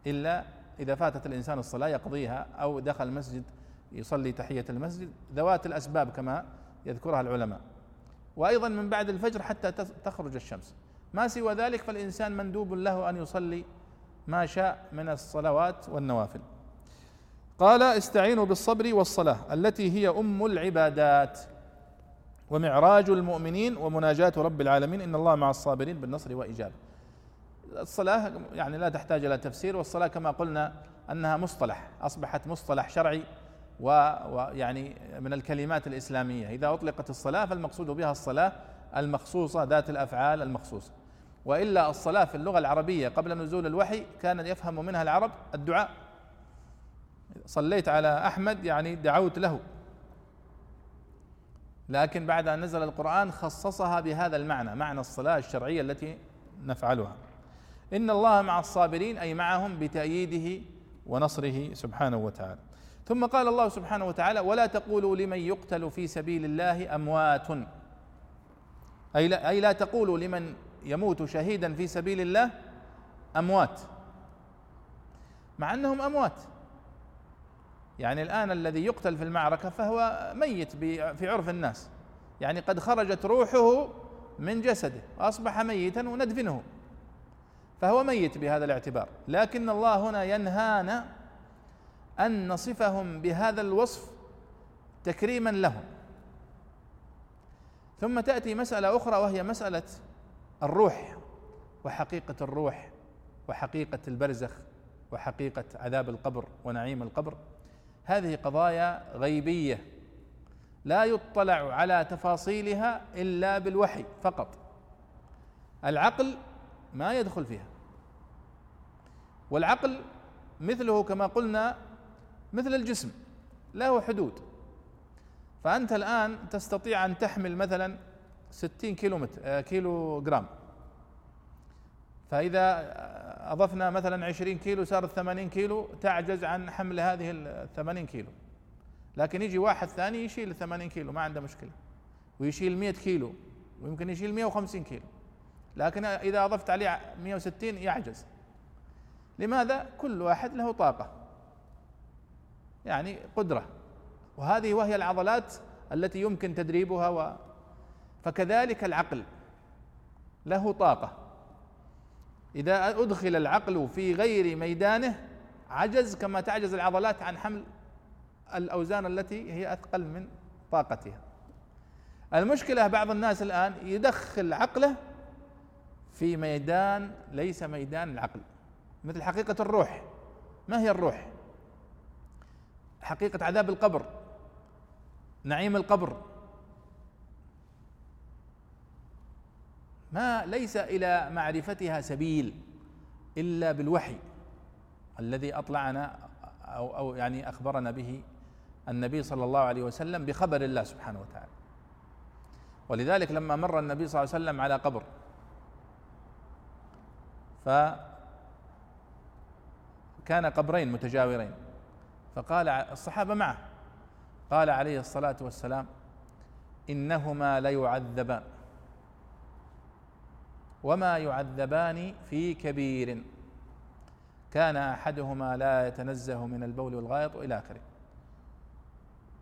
إلا إذا فاتت الإنسان الصلاة يقضيها أو دخل المسجد يصلي تحية المسجد ذوات الأسباب كما يذكرها العلماء. وأيضا من بعد الفجر حتى تخرج الشمس. ما سوى ذلك فالإنسان مندوب له أن يصلي ما شاء من الصلوات والنوافل. قال استعينوا بالصبر والصلاة التي هي أم العبادات. ومعراج المؤمنين ومناجاة رب العالمين. إن الله مع الصابرين بالنصر واجابه. الصلاة يعني لا تحتاج إلى تفسير والصلاة كما قلنا أنها مصطلح أصبحت مصطلح شرعي ويعني من الكلمات الإسلامية. إذا أطلقت الصلاة فالمقصود بها الصلاة المخصوصة ذات الأفعال المخصوصة. وإلا الصلاة في اللغة العربية قبل نزول الوحي كان يفهم منها العرب الدعاء. صليت على أحمد يعني دعوت له. لكن بعد أن نزل القرآن خصصها بهذا المعنى معنى الصلاة الشرعية التي نفعلها. إن الله مع الصابرين أي معهم بتأييده ونصره سبحانه وتعالى. ثم قال الله سبحانه وتعالى ولا تقولوا لمن يقتل في سبيل الله أموات. أي لا, أي لا تقولوا لمن يموت شهيدا في سبيل الله أموات. مع أنهم أموات. يعني الآن الذي يقتل في المعركة فهو ميت في عرف الناس. يعني قد خرجت روحه من جسده وأصبح ميتا وندفنه. فهو ميت بهذا الاعتبار. لكن الله هنا ينهانا أن نصفهم بهذا الوصف تكريما لهم. ثم تأتي مسألة أخرى وهي مسألة الروح وحقيقة الروح وحقيقة البرزخ وحقيقة عذاب القبر ونعيم القبر. هذه قضايا غيبية لا يطلع على تفاصيلها إلا بالوحي فقط. العقل ما يدخل فيها. والعقل مثله كما قلنا مثل الجسم له حدود. فأنت الآن تستطيع أن تحمل مثلا ستين كيلو متر آه، كيلو جرام فإذا أضفنا مثلا عشرين كيلو صارت ثمانين كيلو تعجز عن حمل هذه الثمانين كيلو. لكن يجي واحد ثاني يشيل الثمانين كيلو ما عنده مشكلة. ويشيل مئة كيلو ويمكن يشيل مئة وخمسين كيلو. لكن إذا أضفت عليه مئة وستين يعجز. لماذا؟ كل واحد له طاقة. يعني قدرة. وهذه وهي العضلات التي يمكن تدريبها و فكذلك العقل. له طاقة. إذا أدخل العقل في غير ميدانه عجز كما تعجز العضلات عن حمل الأوزان التي هي أثقل من طاقتها. المشكلة بعض الناس الآن يدخل عقله في ميدان ليس ميدان العقل. مثل حقيقة الروح. ما هي الروح؟ حقيقة عذاب القبر. نعيم القبر. ما ليس إلى معرفتها سبيل إلا بالوحي الذي أطلعنا أو أو يعني أخبرنا به النبي صلى الله عليه وسلم بخبر الله سبحانه وتعالى. ولذلك لما مر النبي صلى الله عليه وسلم على قبر فكان قبرين متجاورين فقال الصحابة معه قال عليه الصلاة والسلام إنهما ليعذبان. وما يعذبان في كبير. كان احدهما لا يتنزه من البول والغائط إلى اخره.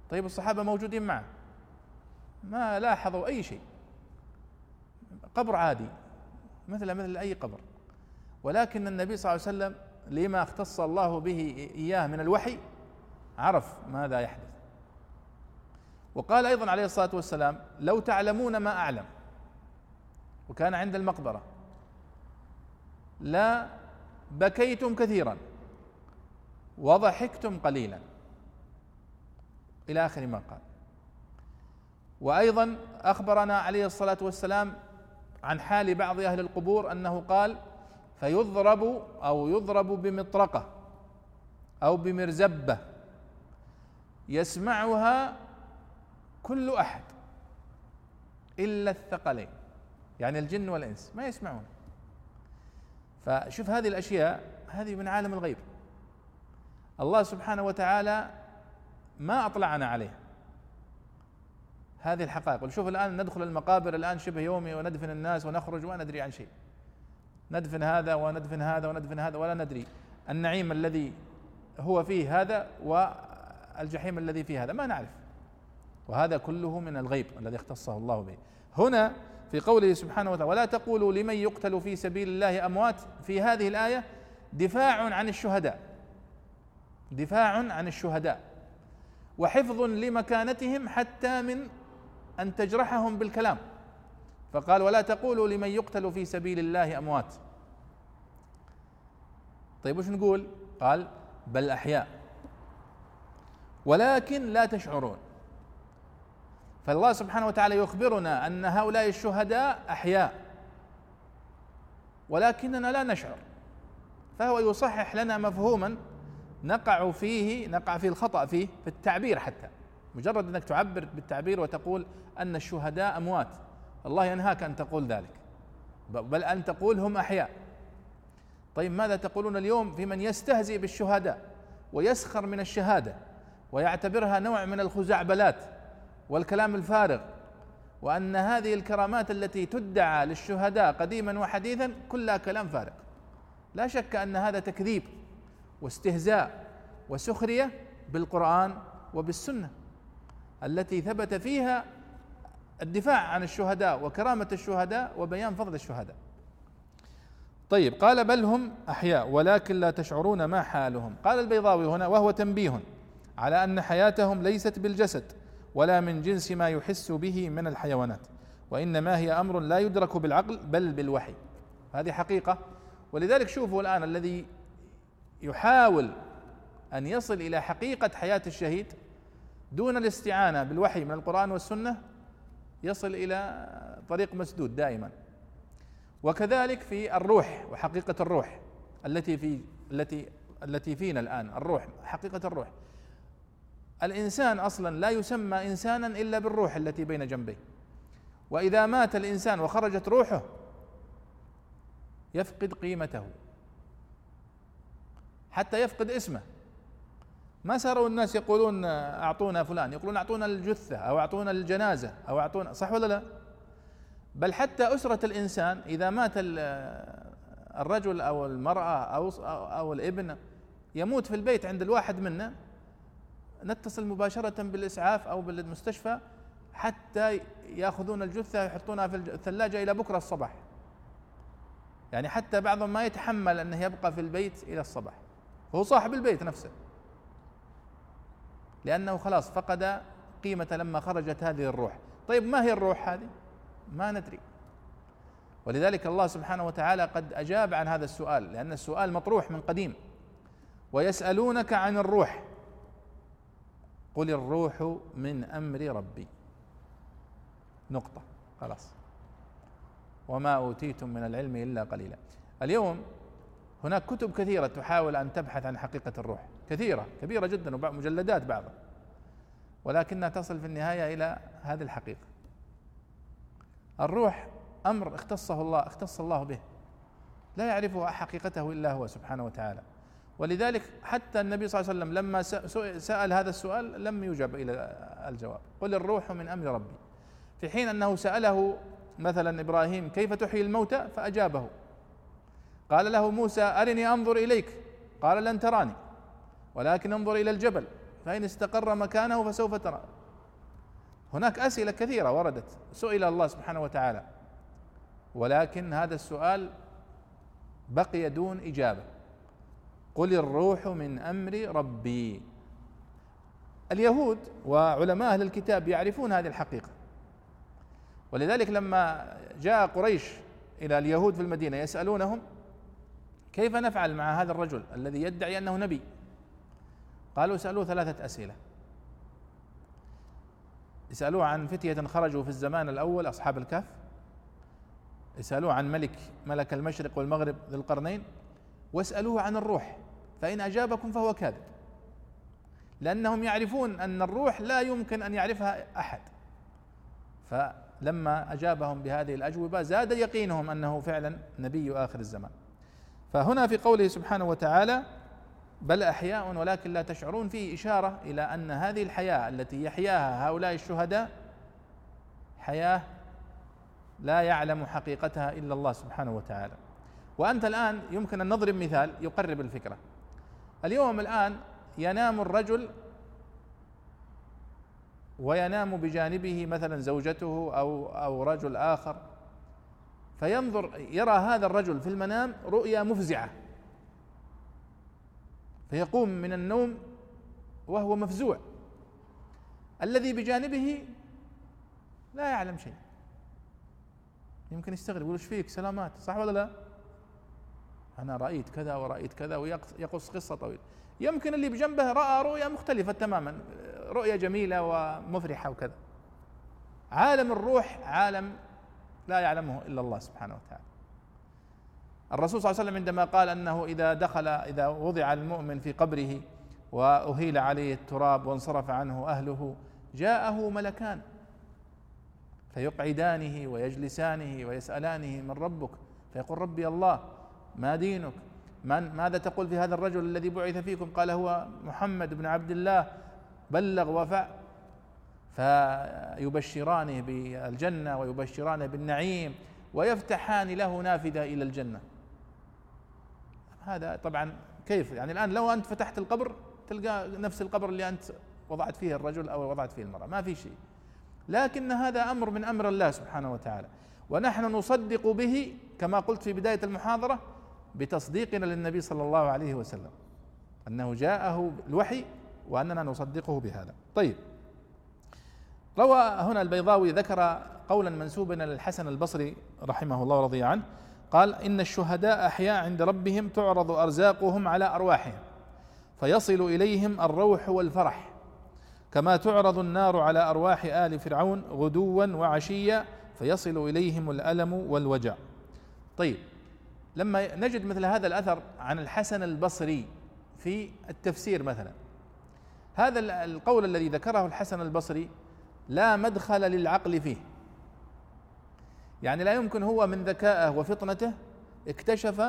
طيب الصحابة موجودين معه. ما لاحظوا أي شيء. قبر عادي. مثل مثل أي قبر. ولكن النبي صلى الله عليه وسلم لما اختص الله به إياه من الوحي عرف ماذا يحدث. وقال أيضا عليه الصلاة والسلام لو تعلمون ما أعلم وكان عند المقبرة. لا بكيتم كثيرا. وضحكتم قليلا. إلى آخر ما قال. وأيضا أخبرنا عليه الصلاة والسلام عن حال بعض أهل القبور أنه قال فيضرب أو يضرب بمطرقة أو بمرزبة يسمعها كل أحد إلا الثقلين. يعني الجن والإنس ما يسمعون. فشوف هذه الأشياء هذه من عالم الغيب. الله سبحانه وتعالى ما أطلعنا عليها هذه الحقائق. وشوف الآن ندخل المقابر الآن شبه يومي وندفن الناس ونخرج ولا ندري عن شيء. ندفن هذا وندفن هذا وندفن هذا ولا ندري. النعيم الذي هو فيه هذا والجحيم الذي فيه هذا ما نعرف. وهذا كله من الغيب الذي اختصه الله به. هنا في قوله سبحانه وتعالى ولا تقولوا لمن يقتل في سبيل الله أموات؟ في هذه الآية دفاع عن الشهداء. دفاع عن الشهداء. وحفظ لمكانتهم حتى من أن تجرحهم بالكلام. فقال ولا تقولوا لمن يقتل في سبيل الله أموات. طيب وش نقول؟ قال بل أحياء. ولكن لا تشعرون. فالله سبحانه وتعالى يخبرنا أن هؤلاء الشهداء أحياء ولكننا لا نشعر فهو يصحح لنا مفهوما نقع فيه نقع في الخطأ فيه في التعبير حتى مجرد أنك تعبر بالتعبير وتقول أن الشهداء أموات الله ينهاك أن تقول ذلك بل أن تقول هم أحياء. طيب ماذا تقولون اليوم في من يستهزئ بالشهداء ويسخر من الشهادة ويعتبرها نوع من الخزعبلات؟ والكلام الفارغ وأن هذه الكرامات التي تدعى للشهداء قديما وحديثا كلها كلام فارغ. لا شك أن هذا تكذيب واستهزاء وسخرية بالقرآن وبالسنة التي ثبت فيها الدفاع عن الشهداء وكرامة الشهداء وبيان فضل الشهداء. طيب قال بل هم أحياء ولكن لا تشعرون ما حالهم. قال البيضاوي هنا وهو تنبيه على أن حياتهم ليست بالجسد ولا من جنس ما يحس به من الحيوانات وإنما هي أمر لا يدرك بالعقل بل بالوحي. هذه حقيقة. ولذلك شوفوا الآن الذي يحاول أن يصل إلى حقيقة حياة الشهيد دون الاستعانة بالوحي من القرآن والسنة يصل إلى طريق مسدود دائما. وكذلك في الروح وحقيقة الروح التي في التي التي فينا الآن الروح حقيقة الروح. الإنسان أصلا لا يسمى انسانا إلا بالروح التي بين جنبيه. وإذا مات الإنسان وخرجت روحه يفقد قيمته. حتى يفقد اسمه. ما صاروا الناس يقولون أعطونا فلان يقولون أعطونا الجثة أو أعطونا الجنازة أو أعطونا صح ولا لا؟ بل حتى أسرة الإنسان إذا مات الرجل أو المرأة أو أو الابن يموت في البيت عند الواحد منا نتصل مباشرة بالإسعاف أو بالمستشفى حتى يأخذون الجثة يحطونها في الثلاجة إلى بكرة الصباح. يعني حتى بعضهم ما يتحمل أنه يبقى في البيت إلى الصباح. هو صاحب البيت نفسه. لأنه خلاص فقد قيمة لما خرجت هذه الروح. طيب ما هي الروح هذه؟ ما ندري. ولذلك الله سبحانه وتعالى قد أجاب عن هذا السؤال لأن السؤال مطروح من قديم. ويسألونك عن الروح. قل الروح من أمر ربي. نقطة. خلاص. وما أوتيتم من العلم إلا قليلا. اليوم هناك كتب كثيرة تحاول أن تبحث عن حقيقة الروح. كثيرة كبيرة جدا ومجلدات بعضها. ولكنها تصل في النهاية إلى هذه الحقيقة. الروح أمر اختصه الله اختص الله به. لا يعرفه حقيقته إلا هو سبحانه وتعالى. ولذلك حتى النبي صلى الله عليه وسلم لما سأل هذا السؤال لم يجب إلى الجواب. قل الروح من أمر ربي. في حين أنه سأله مثلا إبراهيم كيف تحيي الموتى؟ فأجابه. قال له موسى أرني أنظر إليك. قال لن تراني. ولكن انظر إلى الجبل. فإن استقر مكانه فسوف ترى. هناك أسئلة كثيرة وردت. سئل الله سبحانه وتعالى. ولكن هذا السؤال بقي دون إجابة. قل الروح من أمر ربي. اليهود وعلماء أهل الكتاب يعرفون هذه الحقيقة. ولذلك لما جاء قريش إلى اليهود في المدينة يسألونهم كيف نفعل مع هذا الرجل الذي يدعي أنه نبي؟ قالوا سألوه ثلاثة أسئلة. يسألوه عن فتية خرجوا في الزمان الأول أصحاب الكهف. يسألوه عن ملك ملك المشرق والمغرب ذي القرنين. واسألوه عن الروح فإن أجابكم فهو كاذب. لأنهم يعرفون أن الروح لا يمكن أن يعرفها أحد. فلما أجابهم بهذه الأجوبة زاد يقينهم أنه فعلا نبي آخر الزمان. فهنا في قوله سبحانه وتعالى بل أحياء ولكن لا تشعرون فيه إشارة إلى أن هذه الحياة التي يحياها هؤلاء الشهداء حياة لا يعلم حقيقتها إلا الله سبحانه وتعالى. وأنت الآن يمكن أن نضرب مثال يقرب الفكرة. اليوم الآن ينام الرجل وينام بجانبه مثلا زوجته أو أو رجل آخر فينظر يرى هذا الرجل في المنام رؤيا مفزعة. فيقوم من النوم وهو مفزوع. الذي بجانبه لا يعلم شيء. يمكن يستغرب يقول إيش فيك؟ سلامات صح ولا لا؟ أنا رأيت كذا ورأيت كذا ويقص قصة طويلة. يمكن اللي بجنبه رأى رؤيا مختلفة تماما رؤيا جميلة ومفرحة وكذا. عالم الروح عالم لا يعلمه إلا الله سبحانه وتعالى. الرسول صلى الله عليه وسلم عندما قال أنه إذا دخل إذا وضع المؤمن في قبره وأهيل عليه التراب وانصرف عنه أهله جاءه ملكان. فيقعدانه ويجلسانه ويسألانه من ربك فيقول ربي الله ما دينك؟ من ماذا تقول في هذا الرجل الذي بعث فيكم؟ قال هو محمد بن عبد الله بلغ وفع فيبشرانه بالجنة ويبشرانه بالنعيم ويفتحان له نافذة إلى الجنة. هذا طبعا كيف؟ يعني الآن لو أنت فتحت القبر تلقى نفس القبر اللي أنت وضعت فيه الرجل أو وضعت فيه المرأة. ما في شيء. لكن هذا أمر من أمر الله سبحانه وتعالى. ونحن نصدق به كما قلت في بداية المحاضرة بتصديقنا للنبي صلى الله عليه وسلم أنه جاءه الوحي وأننا نصدقه بهذا. طيب. روى هنا البيضاوي ذكر قولا منسوبا للحسن البصري رحمه الله ورضي عنه قال إن الشهداء أحياء عند ربهم تعرض أرزاقهم على أرواحهم فيصل إليهم الروح والفرح كما تعرض النار على أرواح آل فرعون غدوا وعشيا فيصل إليهم الألم والوجع. طيب. لما نجد مثل هذا الأثر عن الحسن البصري في التفسير مثلا هذا القول الذي ذكره الحسن البصري لا مدخل للعقل فيه. يعني لا يمكن هو من ذكائه وفطنته اكتشف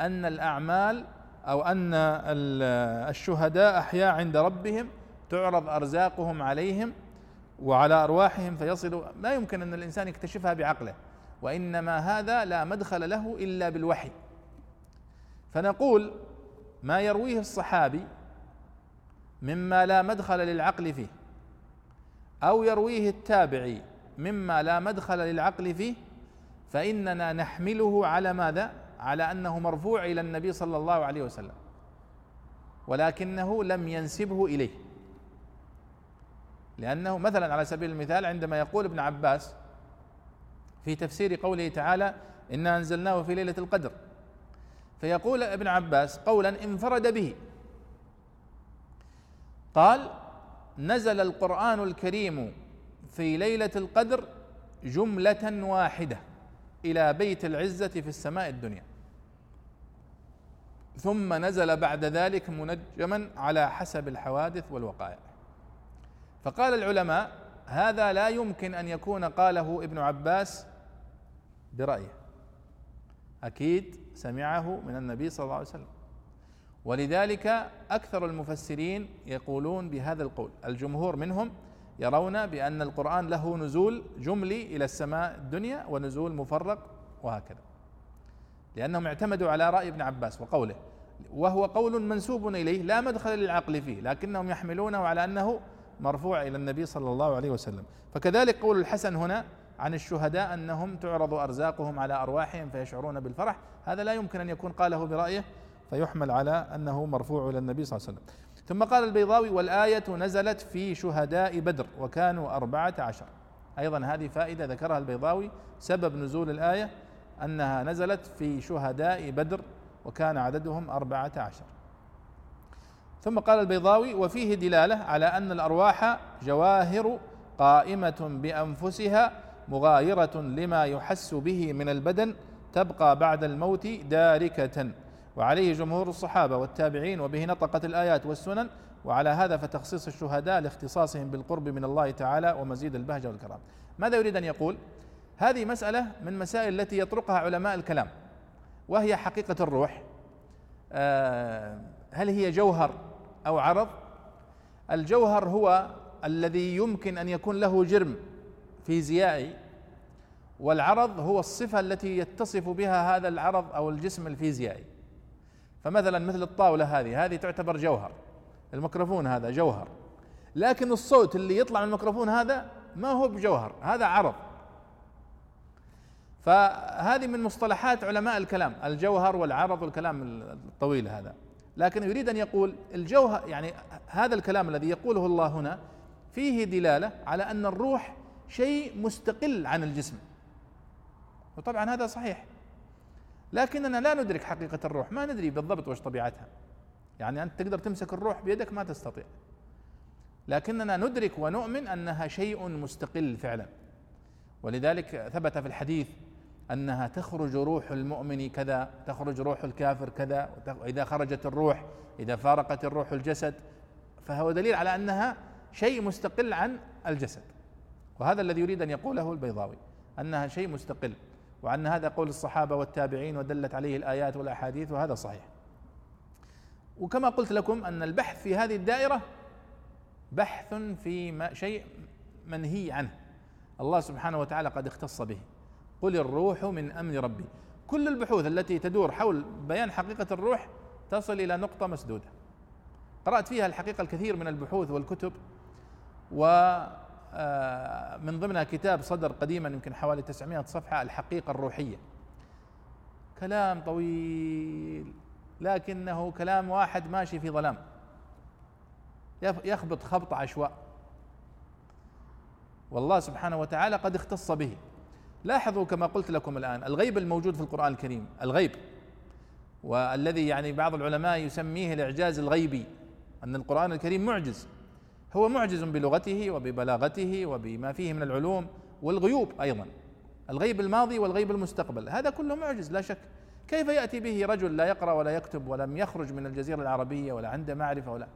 أن الأعمال أو أن الشهداء أحياء عند ربهم تعرض أرزاقهم عليهم وعلى أرواحهم فيصل ما يمكن أن الإنسان يكتشفها بعقله. وإنما هذا لا مدخل له إلا بالوحي. فنقول ما يرويه الصحابي مما لا مدخل للعقل فيه أو يرويه التابعي مما لا مدخل للعقل فيه فإننا نحمله على ماذا؟ على أنه مرفوع إلى النبي صلى الله عليه وسلم ولكنه لم ينسبه إليه. لأنه مثلا على سبيل المثال عندما يقول ابن عباس في تفسير قوله تعالى إنا أنزلناه في ليلة القدر فيقول ابن عباس قولا انفرد به. قال نزل القرآن الكريم في ليلة القدر جملة واحدة إلى بيت العزة في السماء الدنيا. ثم نزل بعد ذلك منجما على حسب الحوادث والوقائع فقال العلماء هذا لا يمكن أن يكون قاله ابن عباس برأيه. أكيد سمعه من النبي صلى الله عليه وسلم. ولذلك أكثر المفسرين يقولون بهذا القول. الجمهور منهم يرون بأن القرآن له نزول جملي إلى السماء الدنيا ونزول مفرق وهكذا. لأنهم اعتمدوا على رأي ابن عباس وقوله وهو قول منسوب إليه لا مدخل للعقل فيه لكنهم يحملونه على أنه مرفوع إلى النبي صلى الله عليه وسلم. فكذلك قول الحسن هنا عن الشهداء أنهم تعرض أرزاقهم على أرواحهم فيشعرون بالفرح. هذا لا يمكن أن يكون قاله برأيه فيحمل على أنه مرفوع إلى النبي صلى الله عليه وسلم. ثم قال البيضاوي والآية نزلت في شهداء بدر وكانوا أربعة عشر. أيضا هذه فائدة ذكرها البيضاوي سبب نزول الآية أنها نزلت في شهداء بدر وكان عددهم أربعة عشر. ثم قال البيضاوي وفيه دلالة على أن الأرواح جواهر قائمة بأنفسها مغايرة لما يحس به من البدن تبقى بعد الموت داركة. وعليه جمهور الصحابة والتابعين وبه نطقت الآيات والسنن. وعلى هذا فتخصيص الشهداء لاختصاصهم بالقرب من الله تعالى ومزيد البهجة والكرام. ماذا يريد أن يقول؟ هذه مسألة من مسائل التي يطرقها علماء الكلام وهي حقيقة الروح. آه، هل هي جوهر أو عرض؟ الجوهر هو الذي يمكن أن يكون له جرم. فيزيائي والعرض هو الصفة التي يتصف بها هذا العرض أو الجسم الفيزيائي فمثلا مثل الطاولة هذه هذه تعتبر جوهر الميكروفون هذا جوهر. لكن الصوت اللي يطلع من الميكروفون هذا ما هو بجوهر هذا عرض. فهذه من مصطلحات علماء الكلام الجوهر والعرض والكلام الطويل هذا. لكن يريد أن يقول الجوهر يعني هذا الكلام الذي يقوله الله هنا فيه دلالة على أن الروح شيء مستقل عن الجسم. وطبعا هذا صحيح. لكننا لا ندرك حقيقة الروح ما ندري بالضبط وش طبيعتها. يعني أنت تقدر تمسك الروح بيدك ما تستطيع. لكننا ندرك ونؤمن أنها شيء مستقل فعلا. ولذلك ثبت في الحديث أنها تخرج روح المؤمن كذا تخرج روح الكافر كذا وإذا خرجت الروح إذا فارقت الروح الجسد. فهو دليل على أنها شيء مستقل عن الجسد. وهذا الذي يريد أن يقوله البيضاوي أنها شيء مستقل وأن هذا قول الصحابة والتابعين ودلت عليه الآيات والأحاديث وهذا صحيح. وكما قلت لكم أن البحث في هذه الدائرة بحث في شيء منهي عنه. الله سبحانه وتعالى قد اختص به. قل الروح من أمر ربي. كل البحوث التي تدور حول بيان حقيقة الروح تصل إلى نقطة مسدودة. قرأت فيها الحقيقة الكثير من البحوث والكتب و من ضمنها كتاب صدر قديما يمكن حوالي 900 صفحة الحقيقة الروحية. كلام طويل لكنه كلام واحد ماشي في ظلام. يخبط خبط عشواء. والله سبحانه وتعالى قد اختص به. لاحظوا كما قلت لكم الآن الغيب الموجود في القرآن الكريم الغيب. والذي يعني بعض العلماء يسميه الإعجاز الغيبي أن القرآن الكريم معجز. هو معجز بلغته وببلاغته وبما فيه من العلوم والغيوب أيضا. الغيب الماضي والغيب المستقبل هذا كله معجز لا شك. كيف يأتي به رجل لا يقرأ ولا يكتب ولم يخرج من الجزيرة العربية ولا عنده معرفة ولا؟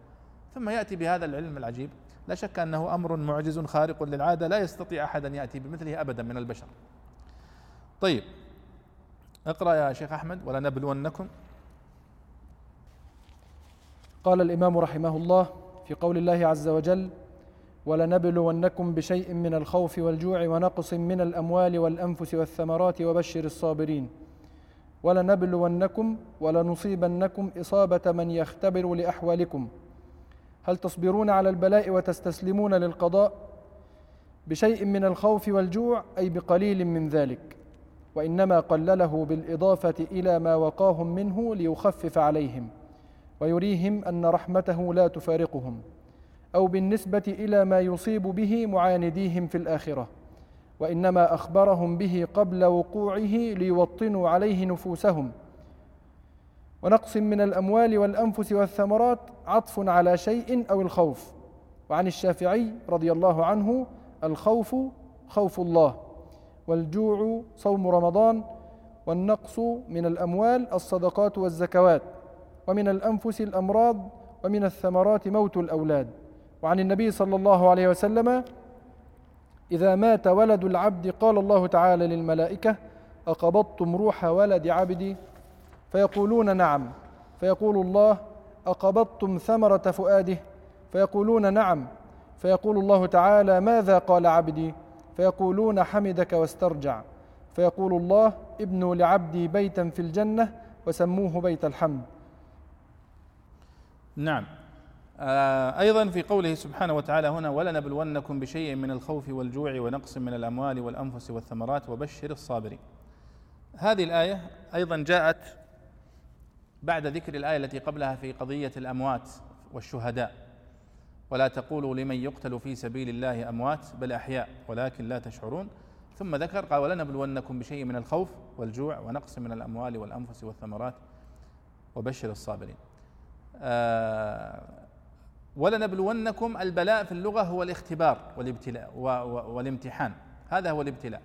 ثم يأتي بهذا العلم العجيب لا شك أنه أمر معجز خارق للعادة لا يستطيع احد ان يأتي بمثله ابدا من البشر. طيب اقرأ يا شيخ أحمد ولا نبلونكم قال الإمام رحمه الله في قول الله عز وجل ولنبلونكم بشيء من الخوف والجوع ونقص من الأموال والأنفس والثمرات وبشر الصابرين. ولنبلونكم ولنصيبنكم إصابة من يختبر لأحوالكم. هل تصبرون على البلاء وتستسلمون للقضاء بشيء من الخوف والجوع؟ أي بقليل من ذلك. وإنما قلله بالإضافة إلى ما وقاهم منه ليخفف عليهم. ويريهم أن رحمته لا تفارقهم أو بالنسبة إلى ما يصيب به معانديهم في الآخرة وإنما أخبرهم به قبل وقوعه ليوطنوا عليه نفوسهم. ونقص من الأموال والأنفس والثمرات عطف على شيء أو الخوف. وعن الشافعي رضي الله عنه الخوف خوف الله والجوع صوم رمضان والنقص من الأموال الصدقات والزكوات. ومن الأنفس الأمراض ومن الثمرات موت الأولاد. وعن النبي صلى الله عليه وسلم إذا مات ولد العبد قال الله تعالى للملائكة أقبضتم روح ولد عبدي فيقولون نعم. فيقول الله أقبضتم ثمرة فؤاده؟ فيقولون نعم. فيقول الله تعالى ماذا قال عبدي؟ فيقولون حمدك واسترجع. فيقول الله ابنوا لعبدي بيتا في الجنة وسموه بيت الحمد. نعم. آه أيضا في قوله سبحانه وتعالى هنا ولنبلونكم بشيء من الخوف والجوع ونقص من الأموال والأنفس والثمرات وبشر الصابرين. هذه الآية أيضا جاءت بعد ذكر الآية التي قبلها في قضية الأموات والشهداء. ولا تقولوا لمن يقتل في سبيل الله أموات بل أحياء ولكن لا تشعرون. ثم ذكر قال ولنبلونكم بشيء من الخوف والجوع ونقص من الأموال والأنفس والثمرات وبشر الصابرين. ولنبلونكم البلاء في اللغة هو الاختبار والابتلاء والامتحان. هذا هو الابتلاء.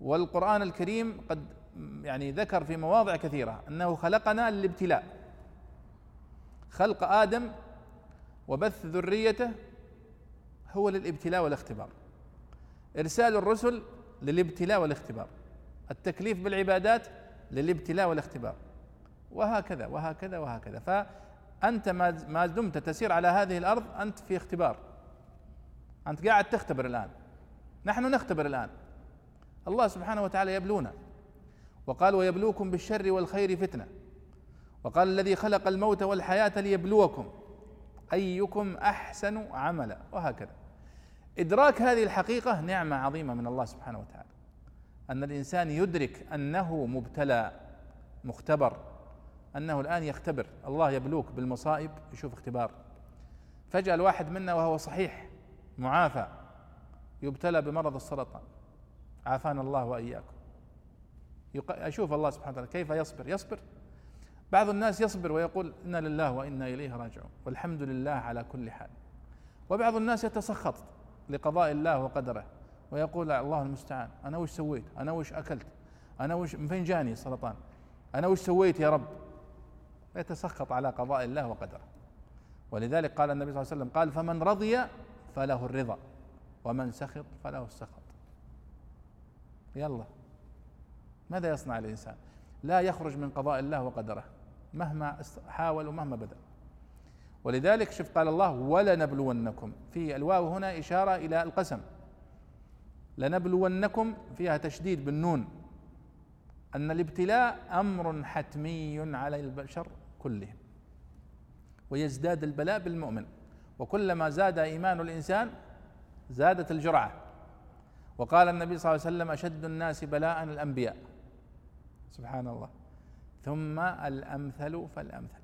والقرآن الكريم قد يعني ذكر في مواضع كثيرة أنه خلقنا للابتلاء. خلق آدم وبث ذريته هو للابتلاء والاختبار. إرسال الرسل للابتلاء والاختبار. التكليف بالعبادات للابتلاء والاختبار. وهكذا وهكذا وهكذا. فأنت ما دمت تسير على هذه الأرض أنت في اختبار. أنت قاعد تختبر الآن. نحن نختبر الآن. الله سبحانه وتعالى يبلونا. وقال ويبلوكم بالشر والخير فتنة. وقال الذي خلق الموت والحياة ليبلوكم. أيكم أحسن عملا. وهكذا. إدراك هذه الحقيقة نعمة عظيمة من الله سبحانه وتعالى. أن الإنسان يدرك أنه مبتلى مختبر. أنه الآن يختبر. الله يبلوك بالمصائب يشوف اختبار. فجأة الواحد منا وهو صحيح معافى يبتلى بمرض السرطان. عافانا الله وإياكم. أشوف الله سبحانه وتعالى كيف يصبر. يصبر. بعض الناس يصبر ويقول إنا لله وإنا إليه راجعون. والحمد لله على كل حال. وبعض الناس يتسخط لقضاء الله وقدره ويقول الله المستعان. أنا وش سويت؟ أنا وش أكلت؟ أنا وش من فين جاني السرطان؟ أنا وش سويت يا رب؟ يتسخط على قضاء الله وقدره. ولذلك قال النبي صلى الله عليه وسلم قال فمن رضي فله الرضا ومن سخط فله السخط. يلا. ماذا يصنع الإنسان؟ لا يخرج من قضاء الله وقدره مهما حاول ومهما بدا ولذلك شوف قال الله ولنبلونكم. في الواو هنا إشارة إلى القسم. لنبلونكم فيها تشديد بالنون. أن الابتلاء أمر حتمي على البشر كلهم. ويزداد البلاء بالمؤمن. وكلما زاد إيمان الإنسان زادت الجرعة. وقال النبي صلى الله عليه وسلم أشد الناس بلاء الأنبياء. سبحان الله. ثم الأمثل فالأمثل.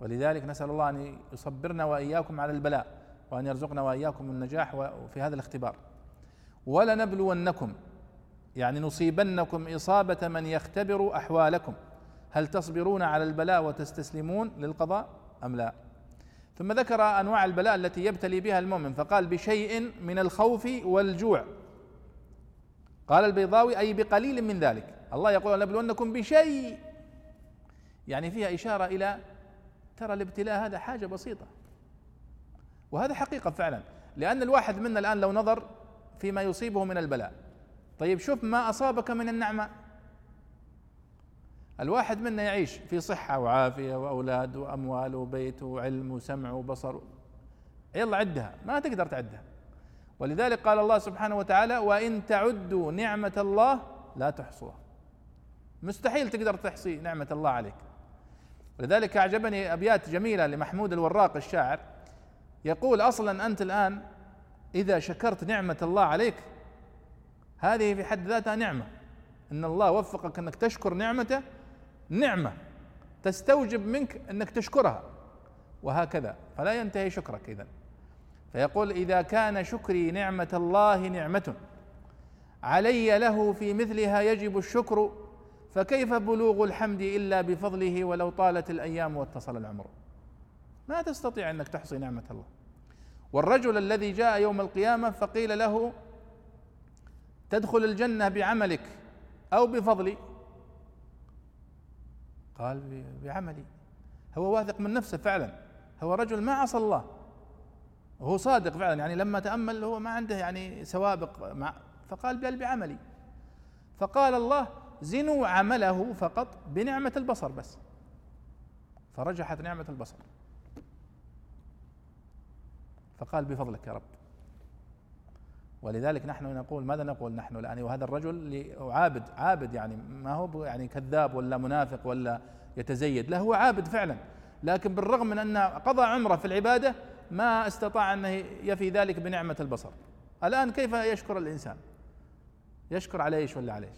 ولذلك نسأل الله أن يصبرنا وإياكم على البلاء وأن يرزقنا وإياكم النجاح في هذا الاختبار. ولنبلونكم يعني نصيبنكم إصابة من يختبر أحوالكم. هل تصبرون على البلاء وتستسلمون للقضاء أم لا؟ ثم ذكر أنواع البلاء التي يبتلي بها المؤمن فقال بشيء من الخوف والجوع. قال البيضاوي أي بقليل من ذلك. الله يقول لنبلونكم بشيء. يعني فيها إشارة إلى ترى الابتلاء هذا حاجة بسيطة. وهذا حقيقة فعلا لأن الواحد منا الآن لو نظر فيما يصيبه من البلاء. طيب شوف ما أصابك من النعمة. الواحد منا يعيش في صحة وعافية وأولاد وأموال وبيت وعلم وسمع وبصر. يلا عدها ما تقدر تعدها. ولذلك قال الله سبحانه وتعالى وإن تعدوا نعمة الله لا تحصوها. مستحيل تقدر تحصي نعمة الله عليك. ولذلك أعجبني أبيات جميلة لمحمود الوراق الشاعر. يقول أصلا أنت الآن إذا شكرت نعمة الله عليك هذه في حد ذاتها نعمة. إن الله وفقك أنك تشكر نعمته نعمة تستوجب منك أنك تشكرها وهكذا. فلا ينتهي شكرك إذا. فيقول إذا كان شكري نعمة الله نعمة علي له في مثلها يجب الشكر فكيف بلوغ الحمد إلا بفضله ولو طالت الأيام واتصل العمر؟ ما تستطيع أنك تحصي نعمة الله. والرجل الذي جاء يوم القيامة فقيل له تدخل الجنة بعملك أو بفضلي. قال بعملي. هو واثق من نفسه فعلا. هو رجل ما عصى الله. وهو صادق فعلا. يعني لما تأمل هو ما عنده يعني سوابق مع فقال بل بعملي. فقال الله زنوا عمله فقط بنعمة البصر بس. فرجحت نعمة البصر. فقال بفضلك يا رب. ولذلك نحن نقول ماذا نقول نحن الآن؟ وهذا الرجل عابد عابد يعني ما هو يعني كذاب ولا منافق ولا يتزيد لا هو عابد فعلا. لكن بالرغم من أن قضى عمره في العبادة ما استطاع أن يفي ذلك بنعمة البصر. الآن كيف يشكر الإنسان؟ يشكر على إيش ولا على إيش؟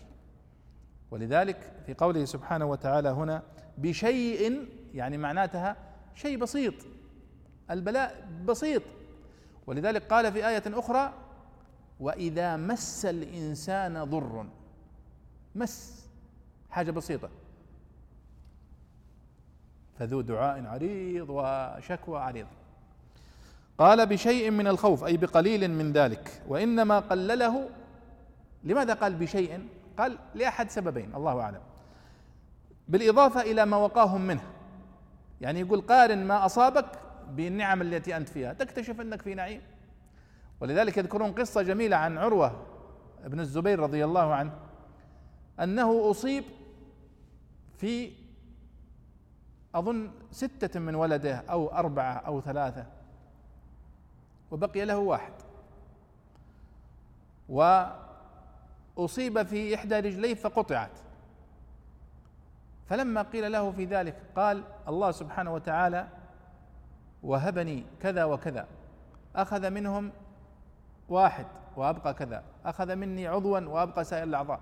ولذلك في قوله سبحانه وتعالى هنا بشيء يعني معناتها شيء بسيط. البلاء بسيط. ولذلك قال في آية أخرى وإذا مس الإنسان ضر مس حاجة بسيطة. فذو دعاء عريض وشكوى عريضة. قال بشيء من الخوف أي بقليل من ذلك. وإنما قلله لماذا قال بشيء؟ قال لأحد سببين الله أعلم. بالإضافة إلى ما وقاهم منه. يعني يقول قارن ما أصابك بالنعم التي أنت فيها. تكتشف أنك في نعيم. ولذلك يذكرون قصة جميلة عن عروة بن الزبير رضي الله عنه أنه أصيب في أظن ستة من ولده أو أربعة أو ثلاثة وبقي له واحد. وأصيب في إحدى رجليه فقطعت. فلما قيل له في ذلك قال الله سبحانه وتعالى وهبني كذا وكذا أخذ منهم واحد وأبقى كذا أخذ مني عضوا وأبقى سائر الأعضاء.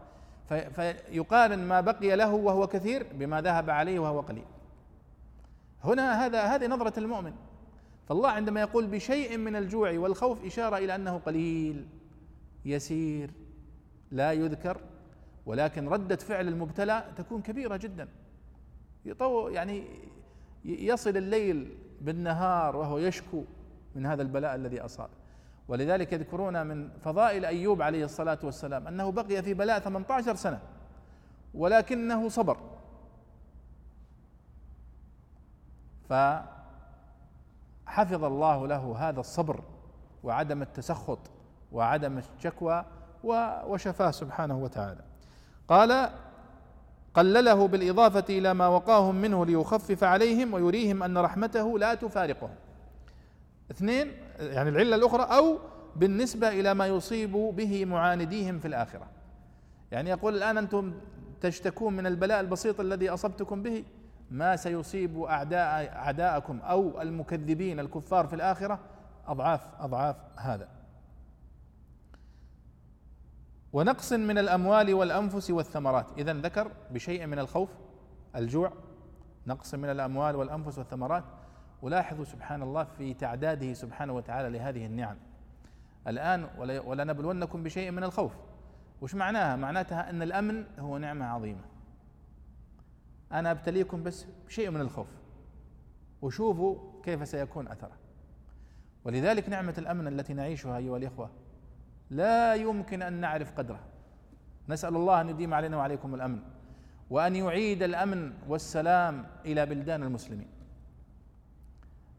فيقارن ما بقي له وهو كثير بما ذهب عليه وهو قليل. هنا هذا هذه نظرة المؤمن. فالله عندما يقول بشيء من الجوع والخوف إشارة إلى أنه قليل يسير لا يذكر ولكن ردة فعل المبتلى تكون كبيرة جدا. يطو يعني يصل الليل بالنهار وهو يشكو من هذا البلاء الذي أصاب. ولذلك يذكرون من فضائل أيوب عليه الصلاة والسلام أنه بقي في بلاء 18 سنة ولكنه صبر. فحفظ الله له هذا الصبر وعدم التسخط وعدم الشكوى وشفاه سبحانه وتعالى. قال قلله بالإضافة إلى ما وقاهم منه ليخفف عليهم ويريهم أن رحمته لا تفارقهم. اثنين يعني العلة الأخرى أو بالنسبة إلى ما يصيب به معانديهم في الآخرة. يعني يقول الآن أنتم تشتكون من البلاء البسيط الذي أصبتكم به ما سيصيب أعداء أعداءكم أو المكذبين الكفار في الآخرة؟ أضعاف أضعاف هذا. ونقص من الأموال والأنفس والثمرات. إذا ذكر بشيء من الخوف الجوع. نقص من الأموال والأنفس والثمرات. ولاحظوا سبحان الله في تعداده سبحانه وتعالى لهذه النعم. الآن ولنبلونكم بشيء من الخوف. وش معناها؟ معناتها أن الأمن هو نعمة عظيمة. أنا أبتليكم بس بشيء من الخوف. وشوفوا كيف سيكون أثره. ولذلك نعمة الأمن التي نعيشها أيها الإخوة لا يمكن أن نعرف قدرها نسأل الله أن يديم علينا وعليكم الأمن وأن يعيد الأمن والسلام إلى بلدان المسلمين.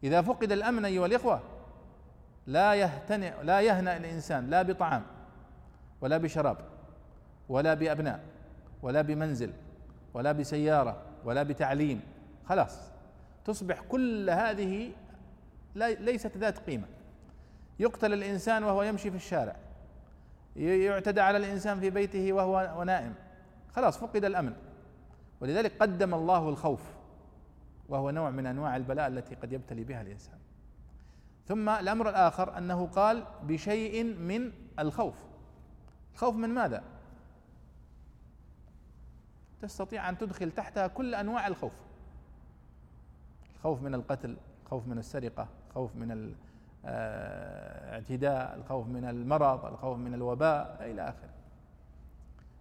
إذا فقد الأمن أيها الإخوة لا يهتنئ لا يهنأ الإنسان لا بطعام ولا بشراب ولا بأبناء ولا بمنزل ولا بسيارة ولا بتعليم خلاص. تصبح كل هذه ليست ذات قيمة. يقتل الإنسان وهو يمشي في الشارع. يعتدى على الإنسان في بيته وهو نائم. خلاص فقد الأمن. ولذلك قدم الله الخوف. وهو نوع من أنواع البلاء التي قد يبتلي بها الإنسان. ثم الأمر الآخر أنه قال بشيء من الخوف. الخوف من ماذا؟ تستطيع أن تدخل تحتها كل أنواع الخوف. الخوف من القتل الخوف من السرقة الخوف من الاعتداء الخوف من المرض الخوف من الوباء إلى آخره.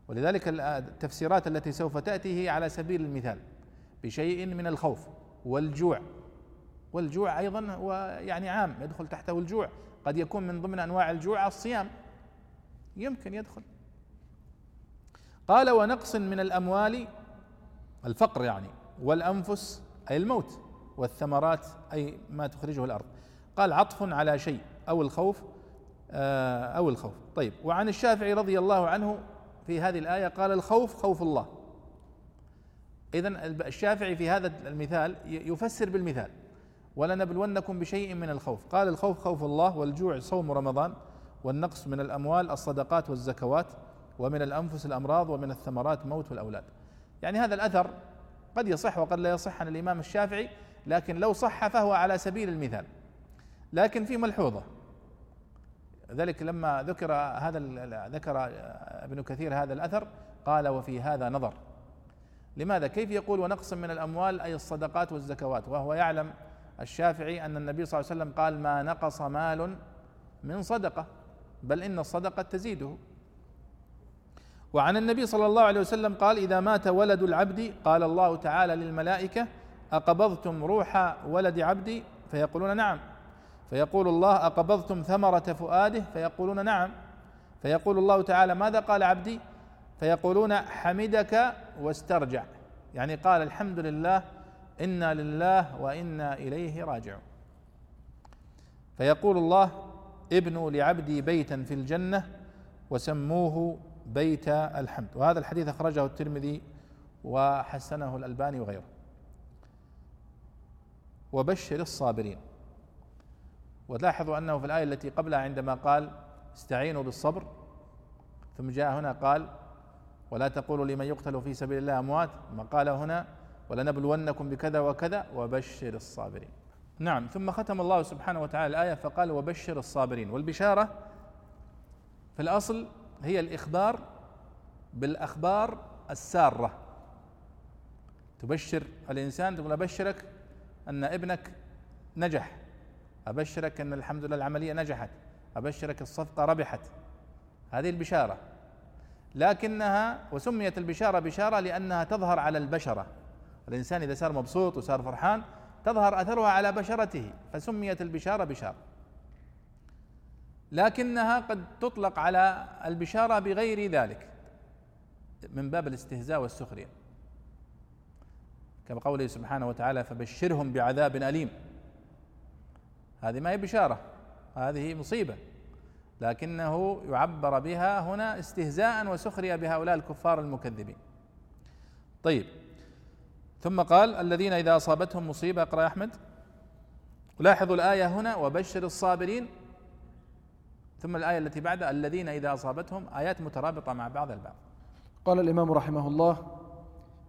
ولذلك التفسيرات التي سوف تاتي هي على سبيل المثال. بشيء من الخوف. والجوع. والجوع أيضا هو يعني عام يدخل تحته الجوع. قد يكون من ضمن أنواع الجوع الصيام. يمكن يدخل. قال ونقص من الأموال الفقر يعني والأنفس أي الموت والثمرات أي ما تخرجه الأرض. قال عطف على شيء أو الخوف آه، أو الخوف. طيب وعن الشافعي رضي الله عنه في هذه الآية قال الخوف خوف الله. إذا الشافعي في هذا المثال يفسر بالمثال. ولنبلونكم بشيء من الخوف. قال الخوف خوف الله والجوع صوم رمضان والنقص من الأموال الصدقات والزكوات ومن الأنفس الأمراض ومن الثمرات موت الأولاد يعني هذا الأثر قد يصح وقد لا يصح عن الإمام الشافعي لكن لو صح فهو على سبيل المثال. لكن في ملحوظة. ذلك لما ذكر هذا ذكر ابن كثير هذا الأثر قال وفي هذا نظر. لماذا؟ كيف يقول ونقص من الأموال أي الصدقات والزكوات؟ وهو يعلم الشافعي أن النبي صلى الله عليه وسلم قال ما نقص مال من صدقة بل إن الصدقة تزيده. وعن النبي صلى الله عليه وسلم قال إذا مات ولد العبد قال الله تعالى للملائكة أقبضتم روح ولد عبدي؟ فيقولون نعم. فيقول الله أقبضتم ثمرة فؤاده؟ فيقولون نعم. فيقول الله تعالى ماذا قال عبدي؟ فيقولون حمدك واسترجع. يعني قال الحمد لله إنا لله وإنا إليه راجعون. فيقول الله ابنوا لعبدي بيتا في الجنة وسموه بيت الحمد. وهذا الحديث أخرجه الترمذي وحسنه الألباني وغيره. وبشر الصابرين. ولاحظوا أنه في الآية التي قبلها عندما قال استعينوا بالصبر ثم جاء هنا قال ولا تقولوا لمن يقتل في سبيل الله أموات. ما قال هنا ولنبلونكم بكذا وكذا وبشر الصابرين. نعم ثم ختم الله سبحانه وتعالى الآية فقال وبشر الصابرين. والبشارة في الأصل هي الإخبار بالأخبار السارة. تبشر الإنسان تقول أبشرك أن ابنك نجح. أبشرك أن الحمد لله العملية نجحت. أبشرك الصفقة ربحت. هذه البشارة. لكنها وسميت البشارة بشارة لأنها تظهر على البشرة. الإنسان إذا صار مبسوط وصار فرحان تظهر أثرها على بشرته فسميت البشارة بشارة. لكنها قد تطلق على البشارة بغير ذلك من باب الاستهزاء والسخرية. كما قوله سبحانه وتعالى فبشرهم بعذاب أليم. هذه ما هي بشارة هذه مصيبة. لكنه يعبر بها هنا استهزاء وسخرية بهؤلاء الكفار المكذبين. طيب. ثم قال الذين إذا أصابتهم مصيبة اقرأ يا أحمد. لاحظوا الآية هنا وبشر الصابرين. ثم الآية التي بعدها الذين إذا أصابتهم آيات مترابطة مع بعض البعض. قال الإمام رحمه الله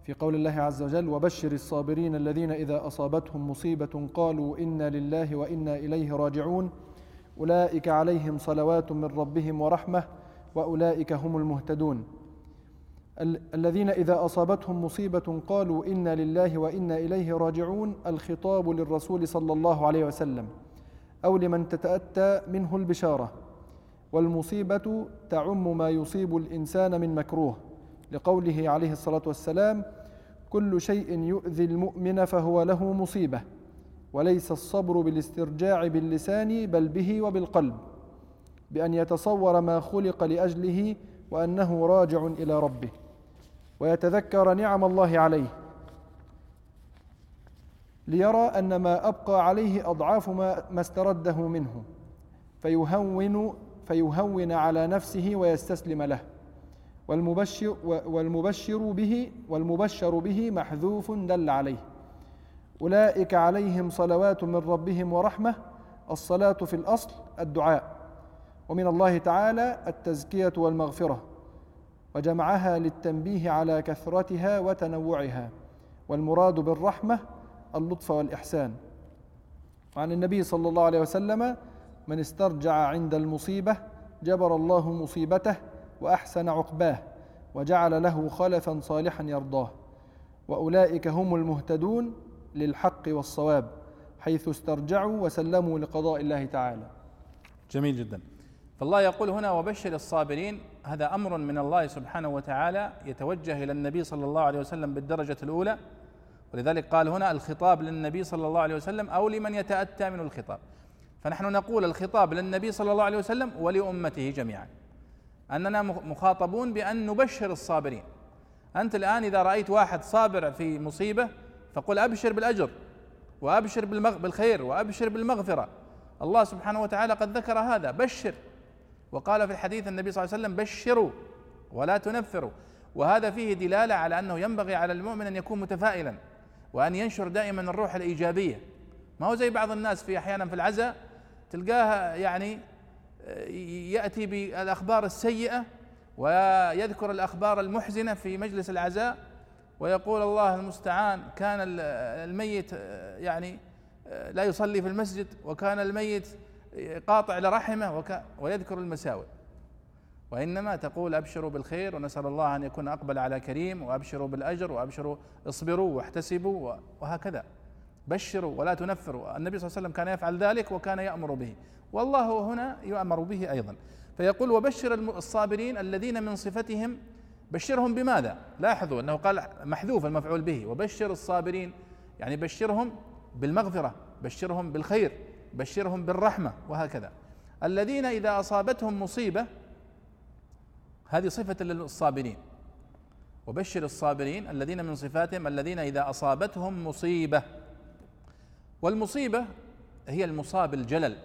في قول الله عز وجل وبشر الصابرين الذين إذا أصابتهم مصيبة قالوا إنا لله وإنا إليه راجعون. أولئك عليهم صلوات من ربهم ورحمة وأولئك هم المهتدون. الذين إذا أصابتهم مصيبة قالوا إنا لله وأنا إليه راجعون الخطاب للرسول صلى الله عليه وسلم. أو لمن تتأتى منه البشارة. والمصيبة تعم ما يصيب الإنسان من مكروه. لقوله عليه الصلاة والسلام كل شيء يؤذي المؤمن فهو له مصيبة. وليس الصبر بالاسترجاع باللسان بل به وبالقلب بأن يتصور ما خلق لأجله وأنه راجع إلى ربه ويتذكر نعم الله عليه ليرى أن ما أبقى عليه أضعاف ما, ما استرده منه فيهون فيهون على نفسه ويستسلم له والمبشر والمبشر به والمبشر به محذوف دل عليه. أولئك عليهم صلوات من ربهم ورحمة الصلاة في الأصل الدعاء. ومن الله تعالى التزكية والمغفرة وجمعها للتنبيه على كثرتها وتنوعها والمراد بالرحمة اللطف والإحسان. وعن النبي صلى الله عليه وسلم من استرجع عند المصيبة جبر الله مصيبته وأحسن عقباه وجعل له خلفا صالحا يرضاه. وأولئك هم المهتدون للحق والصواب حيث استرجعوا وسلموا لقضاء الله تعالى. جميل جدا. فالله يقول هنا وبشر الصابرين. هذا أمر من الله سبحانه وتعالى يتوجه إلى النبي صلى الله عليه وسلم بالدرجة الأولى. ولذلك قال هنا الخطاب للنبي صلى الله عليه وسلم أو لمن يتأتى من الخطاب. فنحن نقول الخطاب للنبي صلى الله عليه وسلم ولأمته جميعا. أننا مخاطبون بأن نبشر الصابرين. أنت الآن إذا رأيت واحد صابر في مصيبة فقل أبشر بالأجر وأبشر بالخير وأبشر بالمغفرة. الله سبحانه وتعالى قد ذكر هذا بشر. وقال في الحديث النبي صلى الله عليه وسلم بشروا ولا تنفروا. وهذا فيه دلالة على أنه ينبغي على المؤمن أن يكون متفائلا وأن ينشر دائما الروح الإيجابية. ما هو زي بعض الناس في أحيانا في العزاء تلقاه يعني يأتي بالأخبار السيئة ويذكر الأخبار المحزنة في مجلس العزاء ويقول الله المستعان كان الميت يعني لا يصلي في المسجد وكان الميت قاطع لرحمه ويذكر المساوئ. وإنما تقول أبشروا بالخير ونسأل الله أن يكون أقبل على كريم وأبشروا بالأجر وأبشروا اصبروا واحتسبوا وهكذا. بشروا ولا تنفروا. النبي صلى الله عليه وسلم كان يفعل ذلك وكان يأمر به. والله هنا يؤمر به أيضا. فيقول وبشر الصابرين الذين من صفتهم بشرهم بماذا؟ لاحظوا أنه قال محذوف المفعول به وبشر الصابرين يعني بشرهم بالمغفرة بشرهم بالخير بشرهم بالرحمة وهكذا. الذين إذا أصابتهم مصيبة هذه صفة للصابرين. وبشر الصابرين الذين من صفاتهم الذين إذا أصابتهم مصيبة. والمصيبة هي المصاب الجلل.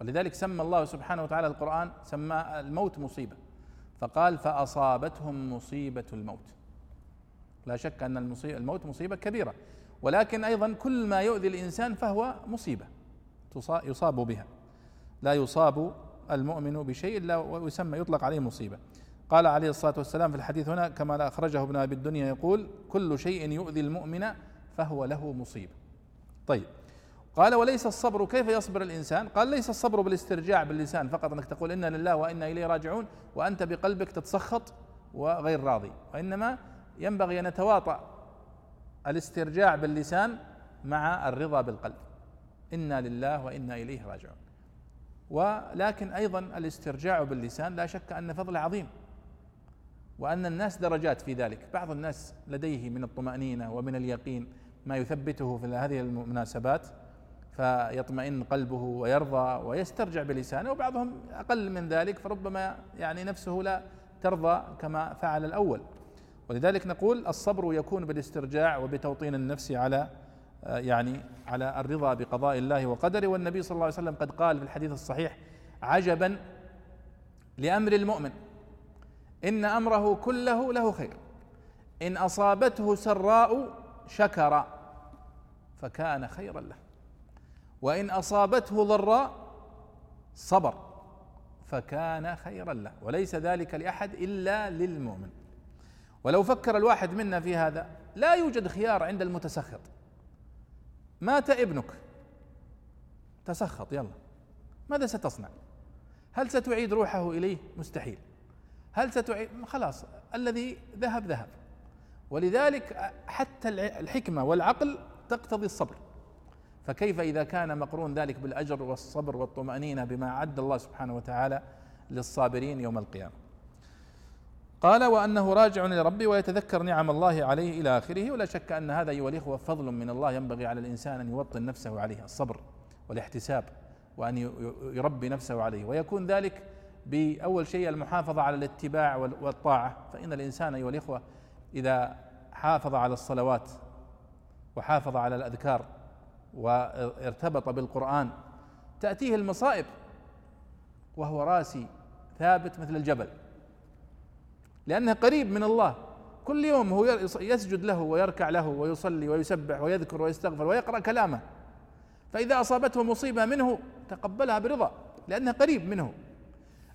ولذلك سمى الله سبحانه وتعالى القرآن سمى الموت مصيبة. فقال فأصابتهم مصيبة الموت. لا شك أن الموت مصيبة كبيرة ولكن أيضا كل ما يؤذي الإنسان فهو مصيبة يصاب بها. لا يصاب المؤمن بشيء إلا ويسمى يطلق عليه مصيبة. قال عليه الصلاة والسلام في الحديث هنا كما أخرجه ابن أبي الدنيا يقول كل شيء يؤذي المؤمن فهو له مصيبة. طيب قال وليس الصبر كيف يصبر الإنسان؟ قال ليس الصبر بالاسترجاع باللسان فقط أنك تقول إنا لله وإنا إليه راجعون وأنت بقلبك تتسخط وغير راضي. وإنما ينبغي أن يتواطأ الاسترجاع باللسان مع الرضا بالقلب. إنا لله وإنا إليه راجعون. ولكن أيضا الاسترجاع باللسان لا شك أن فضله عظيم وأن الناس درجات في ذلك. بعض الناس لديه من الطمأنينة ومن اليقين ما يثبته في هذه المناسبات فيطمئن قلبه ويرضى ويسترجع بلسانه وبعضهم أقل من ذلك فربما يعني نفسه لا ترضى كما فعل الأول. ولذلك نقول الصبر يكون بالاسترجاع وبتوطين النفس على يعني على الرضا بقضاء الله وقدره. والنبي صلى الله عليه وسلم قد قال في الحديث الصحيح عجبا لأمر المؤمن إن أمره كله له خير إن أصابته سراء شكر فكان خيرا له. وإن أصابته ضراء صبر فكان خيرا له. وليس ذلك لأحد إلا للمؤمن. ولو فكر الواحد منا في هذا لا يوجد خيار عند المتسخط. مات ابنك. تسخط يلا. ماذا ستصنع؟ هل ستعيد روحه إليه؟ مستحيل. هل ستعيد؟ خلاص الذي ذهب ذهب. ولذلك حتى الحكمة والعقل تقتضي الصبر. فكيف إذا كان مقرون ذلك بالأجر والصبر والطمأنينة بما اعد الله سبحانه وتعالى للصابرين يوم القيامة؟ قال وأنه راجع إلى ربه ويتذكر نعم الله عليه إلى آخره ولا شك أن هذا ايها الاخوه فضل من الله ينبغي على الإنسان أن يوطن نفسه عليه الصبر والاحتساب وأن يربي نفسه عليه. ويكون ذلك بأول شيء المحافظة على الاتباع والطاعة. فإن الإنسان ايها الاخوه إذا حافظ على الصلوات وحافظ على الأذكار وارتبط بالقرآن. تأتيه المصائب وهو راسي ثابت مثل الجبل لأنه قريب من الله. كل يوم هو يسجد له ويركع له ويصلي ويسبح ويذكر ويستغفر ويقرأ كلامه. فإذا أصابته مصيبة منه تقبلها برضا لأنه قريب منه.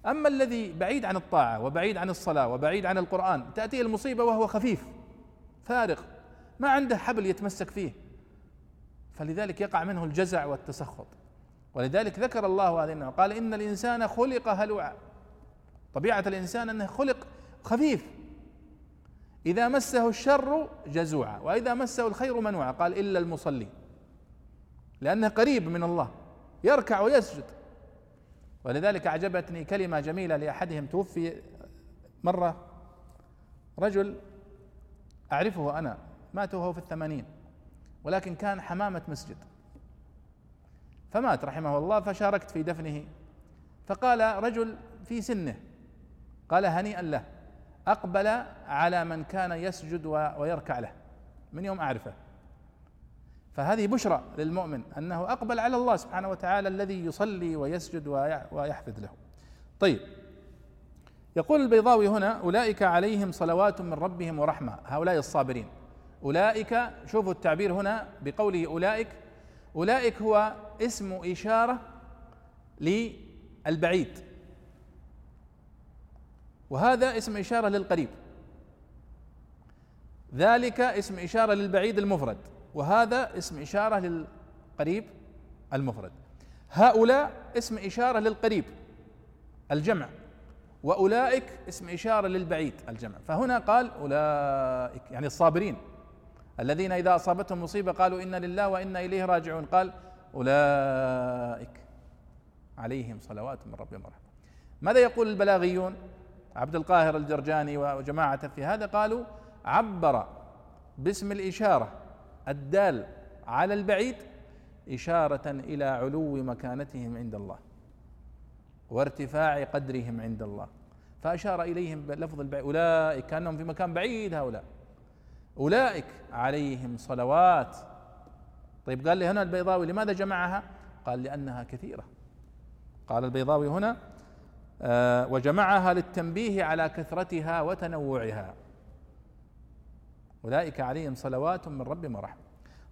أما الذي بعيد عن الطاعة وبعيد عن الصلاة وبعيد عن القرآن تأتيه المصيبة وهو خفيف فارغ ما عنده حبل يتمسك فيه. فلذلك يقع منه الجزع والتسخط. ولذلك ذكر الله هذه النوع قال إن الإنسان خلق هلوعا. طبيعة الإنسان أنه خلق خفيف. إذا مسه الشر جزوعا وإذا مسه الخير منوعا. قال إلا المصلي. لأنه قريب من الله يركع ويسجد. ولذلك أعجبتني كلمة جميلة لأحدهم. توفي مرة رجل أعرفه أنا مات وهو في الثمانين. ولكن كان حمامة مسجد. فمات رحمه الله فشاركت في دفنه. فقال رجل في سنه قال هنيئا له أقبل على من كان يسجد ويركع له. من يوم أعرفه. فهذه بشرى للمؤمن أنه أقبل على الله سبحانه وتعالى الذي يصلي ويسجد ويحفظ له. طيب. يقول البيضاوي هنا أولئك عليهم صلوات من ربهم ورحمة. هؤلاء الصابرين. أولئك شوفوا التعبير هنا بقوله أولئك. أولئك هو اسم إشارة للبعيد. وهذا اسم إشارة للقريب. ذلك اسم إشارة للبعيد المفرد. وهذا اسم إشارة للقريب المفرد. هؤلاء اسم إشارة للقريب الجمع. وأولئك اسم إشارة للبعيد الجمع. فهنا قال أولئك يعني الصابرين. الذين إذا أصابتهم مصيبة قالوا إنا لله وإنا إليه راجعون. قال أولئك عليهم صلوات من ربهم ورحمة. ماذا يقول البلاغيون؟ عبد القاهر الجرجاني وجماعته في هذا قالوا عبر باسم الإشارة الدال على البعيد إشارة إلى علو مكانتهم عند الله وارتفاع قدرهم عند الله. فأشار إليهم بلفظ البعيد. أولئك كأنهم في مكان بعيد هؤلاء. أولئك عليهم صلوات. طيب قال لي هنا البيضاوي لماذا جمعها؟ قال لأنها كثيرة. قال البيضاوي هنا آه وجمعها للتنبيه على كثرتها وتنوعها. أولئك عليهم صلوات من ربهم ورحمة.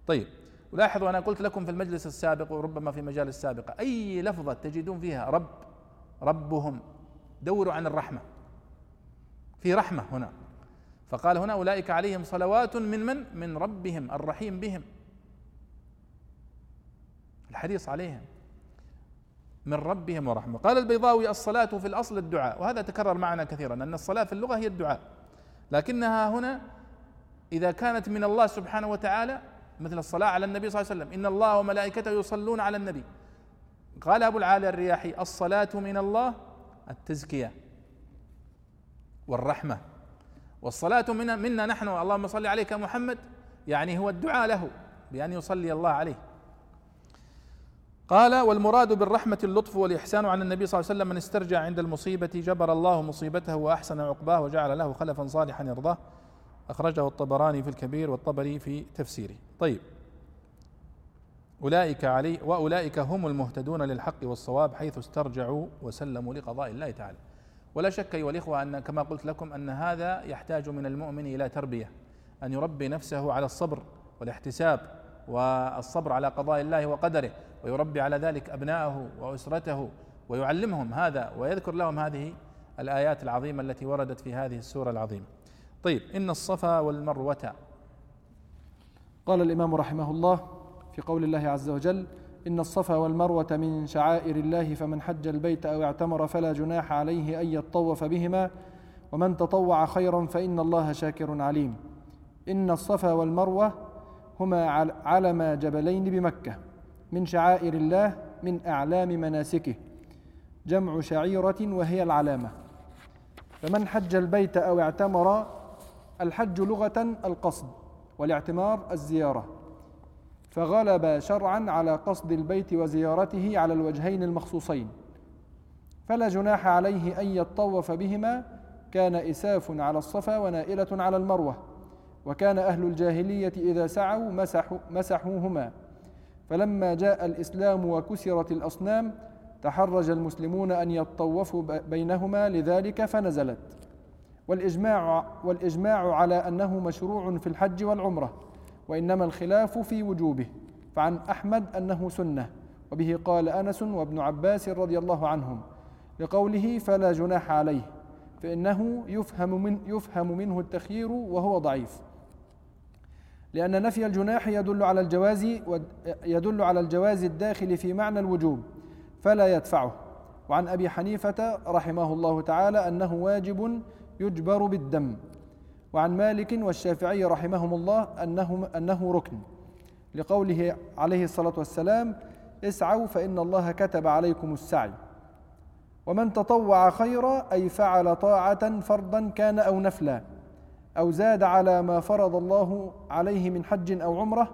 طيب ولاحظوا أنا قلت لكم في المجلس السابق وربما في مجال السابقة أي لفظة تجدون فيها رب ربهم دوروا عن الرحمة. في رحمة هنا. فقال هنا أولئك عليهم صلوات من من؟ من ربهم الرحيم بهم. الحريص عليهم. من ربهم ورحمة. قال البيضاوي الصلاة في الأصل الدعاء وهذا تكرر معنا كثيرا أن الصلاة في اللغة هي الدعاء. لكنها هنا إذا كانت من الله سبحانه وتعالى مثل الصلاة على النبي صلى الله عليه وسلم إن الله وملائكته يصلون على النبي. قال أبو العالي الرياحي الصلاة من الله التزكية والرحمة. والصلاة منا, منا نحن اللهم صل عليك محمد. يعني هو الدعاء له بأن يصلي الله عليه. قال والمراد بالرحمة اللطف والإحسان عن النبي صلى الله عليه وسلم من استرجع عند المصيبة جبر الله مصيبته وأحسن عقباه وجعل له خلفا صالحا يرضاه. أخرجه الطبراني في الكبير والطبري في تفسيره. طيب. أولئك علي وأولئك هم المهتدون للحق والصواب حيث استرجعوا وسلموا لقضاء الله تعالى. ولا شك أيها الإخوة أن كما قلت لكم أن هذا يحتاج من المؤمن إلى تربية أن يربي نفسه على الصبر والاحتساب والصبر على قضاء الله وقدره ويربي على ذلك أبناءه وأسرته ويعلمهم هذا ويذكر لهم هذه الآيات العظيمة التي وردت في هذه السورة العظيمة. طيب إن الصفا والمروة. قال الإمام رحمه الله في قول الله عز وجل إن الصفا والمروة من شعائر الله فمن حج البيت أو اعتمر فلا جناح عليه أن يطوف بهما ومن تطوع خيرا فإن الله شاكر عليم. إن الصفا والمروة هما علم جبلين بمكة من شعائر الله من أعلام مناسكه جمع شعيرة وهي العلامة. فمن حج البيت أو اعتمر الحج لغة القصد والاعتمار الزيارة. فغلب شرعا على قصد البيت وزيارته على الوجهين المخصوصين. فلا جناح عليه أن يطوف بهما. كان إساف على الصفا ونائلة على المروة. وكان أهل الجاهلية إذا سعوا مسحوا مسحوهما. فلما جاء الإسلام وكسرت الأصنام تحرج المسلمون أن يطوفوا بينهما. لذلك فنزلت. والإجماع والإجماع على أنه مشروع في الحج والعمرة. وإنما الخلاف في وجوبه فعن أحمد أنه سنة وبه قال أنس وابن عباس رضي الله عنهم لقوله فلا جناح عليه فإنه يفهم, من يفهم منه التخيير وهو ضعيف. لأن نفي الجناح يدل على الجواز يدل على الجواز الداخل في معنى الوجوب فلا يدفعه. وعن أبي حنيفة رحمه الله تعالى أنه واجب يجبر بالدم. وعن مالك والشافعي رحمهم الله أنه, أنه ركن. لقوله عليه الصلاة والسلام اسعوا فإن الله كتب عليكم السعي. ومن تطوع خيرا أي فعل طاعة فرضا كان أو نفلا أو زاد على ما فرض الله عليه من حج أو عمرة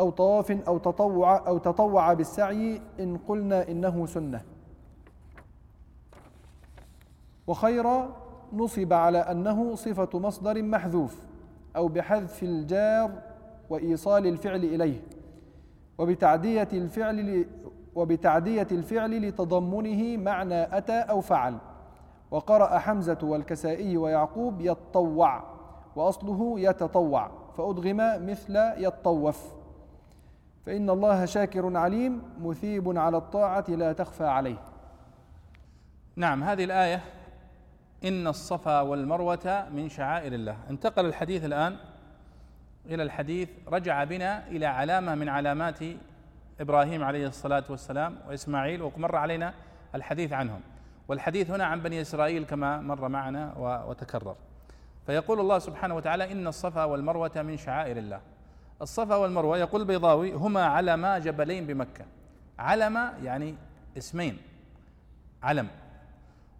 أو طواف أو تطوع أو تطوع بالسعي إن قلنا إنه سنة. وخيرا نصب على أنه صفة مصدر محذوف أو بحذف الجار وإيصال الفعل إليه وبتعدية الفعل وبتعدية الفعل لتضمنه معنى أتى أو فعل. وقرأ حمزة والكسائي ويعقوب يتطوع وأصله يتطوع فأدغم مثل يتطوف. فإن الله شاكر عليم مثيب على الطاعة لا تخفى عليه. نعم هذه الآية إن الصفا والمروة من شعائر الله. انتقل الحديث الآن إلى الحديث رجع بنا إلى علامة من علامات إبراهيم عليه الصلاة والسلام وإسماعيل ومر علينا الحديث عنهم. والحديث هنا عن بني إسرائيل كما مر معنا وتكرر. فيقول الله سبحانه وتعالى إن الصفا والمروة من شعائر الله. الصفا والمروة يقول البيضاوي هما علما جبلين بمكة. علم يعني اسمين. علم.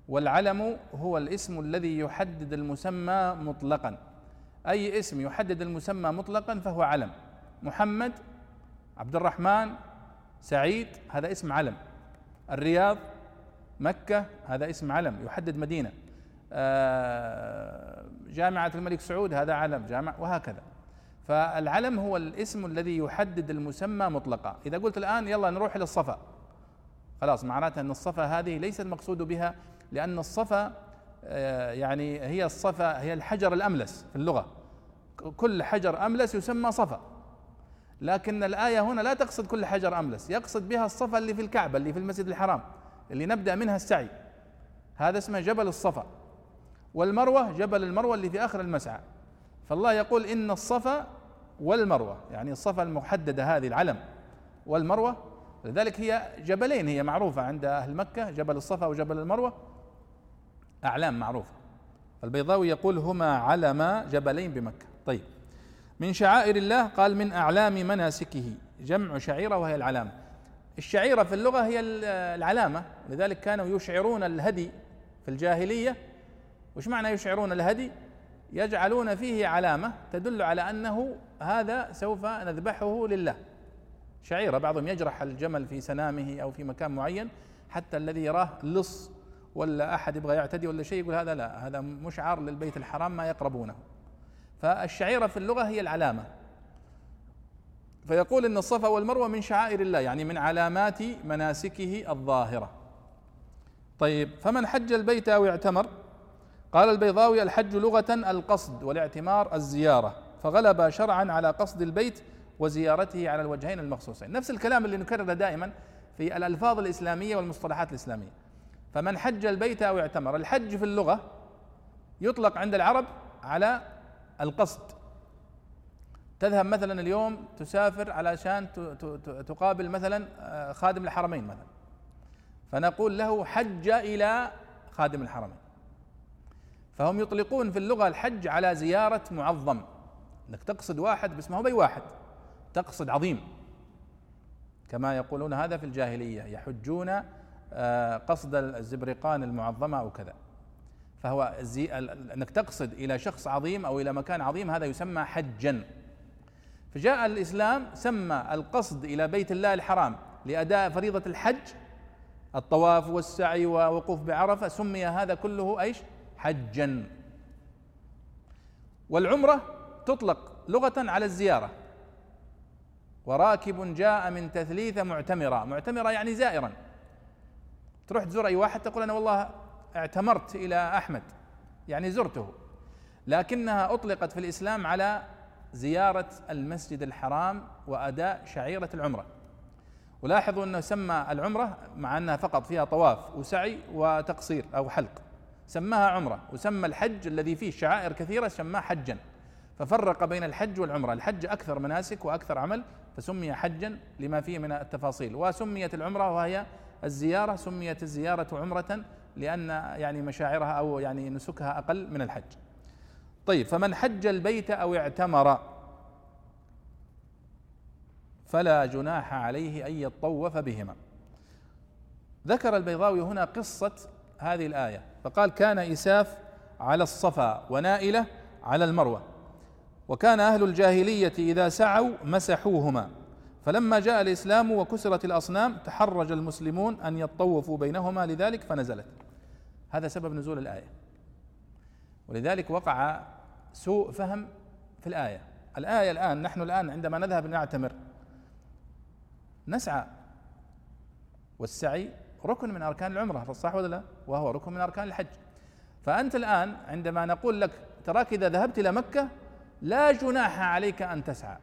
والعلم هو الاسم الذي يحدد المسمى مطلقا. أي اسم يحدد المسمى مطلقا فهو علم. محمد عبد الرحمن سعيد هذا اسم علم. الرياض مكة هذا اسم علم يحدد مدينة. آه، جامعة الملك سعود هذا علم جامع وهكذا. فالعلم هو الاسم الذي يحدد المسمى مطلقا. إذا قلت الآن يلا نروح إلى الصفا خلاص معناتها أن الصفا هذه ليس المقصود بها. لأن الصفا آه، يعني هي الصفا هي الحجر الأملس في اللغة. كل حجر أملس يسمى صفا. لكن الآية هنا لا تقصد كل حجر أملس يقصد بها الصفا اللي في الكعبة اللي في المسجد الحرام اللي نبدأ منها السعي. هذا اسمه جبل الصفا. والمروة جبل المروة اللي في آخر المسعى. فالله يقول إن الصفا والمروة يعني الصفا المحددة هذه العلم والمروة. لذلك هي جبلين هي معروفة عند أهل مكة جبل الصفا وجبل المروة. أعلام معروفة البيضاوي يقول هما علم جبلين بمكة. طيب. من شعائر الله قال من أعلام مناسكه. جمع شعيرة وهي العلامة. الشعيرة في اللغة هي العلامة. لذلك كانوا يشعرون الهدي في الجاهلية. وش معنى يشعرون الهدي؟ يجعلون فيه علامة تدل على أنه هذا سوف نذبحه لله. شعيرة بعضهم يجرح الجمل في سنامه أو في مكان معين حتى الذي يراه لص. ولا أحد يبغى يعتدي ولا شيء يقول هذا لا هذا مشعر للبيت الحرام ما يقربونه. فالشعيرة في اللغة هي العلامة. فيقول إن الصفا والمروة من شعائر الله يعني من علامات مناسكه الظاهرة. طيب فمن حج البيت أو اعتمر؟ قال البيضاوي الحج لغة القصد والاعتمار الزيارة. فغلب شرعا على قصد البيت وزيارته على الوجهين المخصوصين. نفس الكلام اللي نكرره دائما في الألفاظ الإسلامية والمصطلحات الإسلامية. فمن حج البيت أو اعتمر. الحج في اللغة يطلق عند العرب على القصد. تذهب مثلا اليوم تسافر علشان تقابل مثلا آه، خادم الحرمين مثلا. فنقول له حج إلى خادم الحرمين. فهم يطلقون في اللغة الحج على زيارة معظم. انك تقصد واحد بس ما هو بي واحد. تقصد عظيم. كما يقولون هذا في الجاهلية يحجون قصد الزبرقان المعظمة أو كذا. فهو أنك تقصد إلى شخص عظيم أو إلى مكان عظيم هذا يسمى حجا. فجاء الإسلام سمى القصد إلى بيت الله الحرام لأداء فريضة الحج الطواف والسعي ووقوف بعرفة سمي هذا كله إيش؟ حجا. والعمرة تطلق لغة على الزيارة. وراكب جاء من تثليث معتمرا معتمرا يعني زائرا. تروح تزور أي واحد تقول أنا والله اعتمرت إلى أحمد يعني زرته. لكنها أطلقت في الإسلام على زيارة المسجد الحرام وأداء شعيرة العمرة. ولاحظوا أنه سمى العمرة مع أنها فقط فيها طواف وسعي وتقصير أو حلق. سماها عمرة وسمى الحج الذي فيه شعائر كثيرة سماه حجا. ففرق بين الحج والعمرة. الحج أكثر مناسك وأكثر عمل فسمي حجا لما فيه من التفاصيل. وسميت العمرة وهي الزيارة سميت الزيارة عمرة لأن يعني مشاعرها أو يعني نسكها أقل من الحج. طيب فمن حج البيت أو اعتمر فلا جناح عليه أن يطوف بهما. ذكر البيضاوي هنا قصة هذه الآية فقال كان إساف على الصفا ونائلة على المروة وكان أهل الجاهلية إذا سعوا مسحوهما. فلما جاء الإسلام وكسرت الأصنام تحرج المسلمون أن يطوفوا بينهما لذلك فنزلت. هذا سبب نزول الآية. ولذلك وقع سوء فهم في الآية. الآية الآن نحن الآن عندما نذهب نعتمر نسعى والسعي ركن من أركان العمرة صح ولا لا؟ وهو ركن من أركان الحج. فأنت الآن عندما نقول لك تراك إذا ذهبت إلى مكة لا جناح عليك أن تسعى.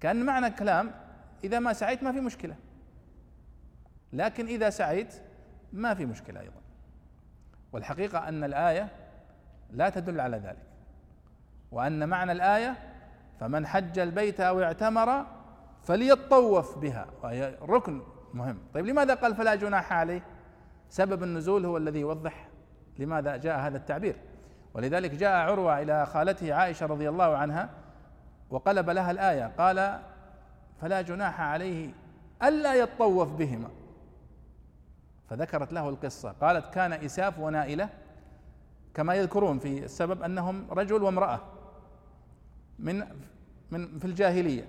كان معنى الكلام إذا ما سعيت ما في مشكلة. لكن إذا سعيت ما في مشكلة أيضا. والحقيقة أن الآية لا تدل على ذلك. وأن معنى الآية فمن حج البيت أو اعتمر فليطوف بها. وهي ركن مهم. طيب لماذا قال فلا جناح عليه؟ سبب النزول هو الذي يوضح لماذا جاء هذا التعبير. ولذلك جاء عروة إلى خالته عائشة رضي الله عنها وقلب لها الآية قال فلا جناح عليه ألا يطوف بهما. فذكرت له القصة قالت كان إساف ونائلة كما يذكرون في السبب أنهم رجل وامرأة من من في الجاهلية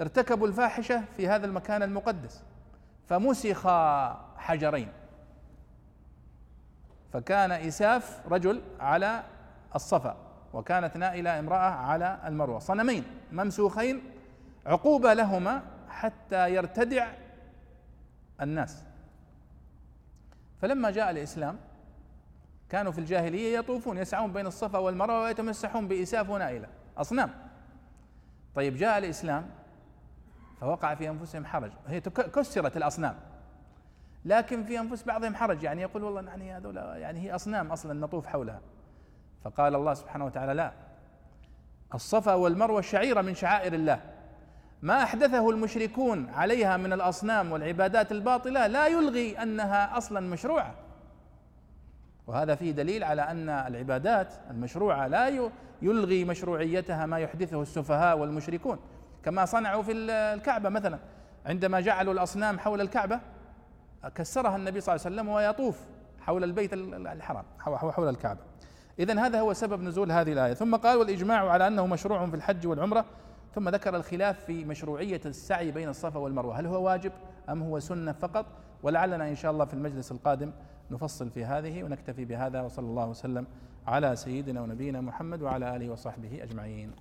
ارتكبوا الفاحشة في هذا المكان المقدس فمسخ حجرين فكان إساف رجل على الصفا. وكانت نائلة امرأة على المروة. صنمين ممسوخين عقوبة لهما حتى يرتدع الناس. فلما جاء الإسلام كانوا في الجاهلية يطوفون يسعون بين الصفا والمروة ويتمسحون بإساف ونائلة. أصنام. طيب جاء الإسلام فوقع في أنفسهم حرج. هي كسرت الأصنام. لكن في أنفس بعضهم حرج يعني يقول والله يعني هذول يعني هي أصنام أصلا نطوف حولها. فقال الله سبحانه وتعالى لا. الصفا والمروة شعيرة من شعائر الله. ما أحدثه المشركون عليها من الأصنام والعبادات الباطلة لا يلغي أنها أصلا مشروعة. وهذا فيه دليل على أن العبادات المشروعة لا يلغي مشروعيتها ما يحدثه السفهاء والمشركون. كما صنعوا في الكعبة مثلا. عندما جعلوا الأصنام حول الكعبة كسرها النبي صلى الله عليه وسلم ويطوف حول البيت الحرام حول الكعبة. اذا هذا هو سبب نزول هذه الآية. ثم قال والإجماع على أنه مشروع في الحج والعمرة. ثم ذكر الخلاف في مشروعية السعي بين الصفا والمروة. هل هو واجب أم هو سنة فقط؟ ولعلنا إن شاء الله في المجلس القادم نفصل في هذه ونكتفي بهذا. وصلى الله وسلم على سيدنا ونبينا محمد وعلى آله وصحبه أجمعين.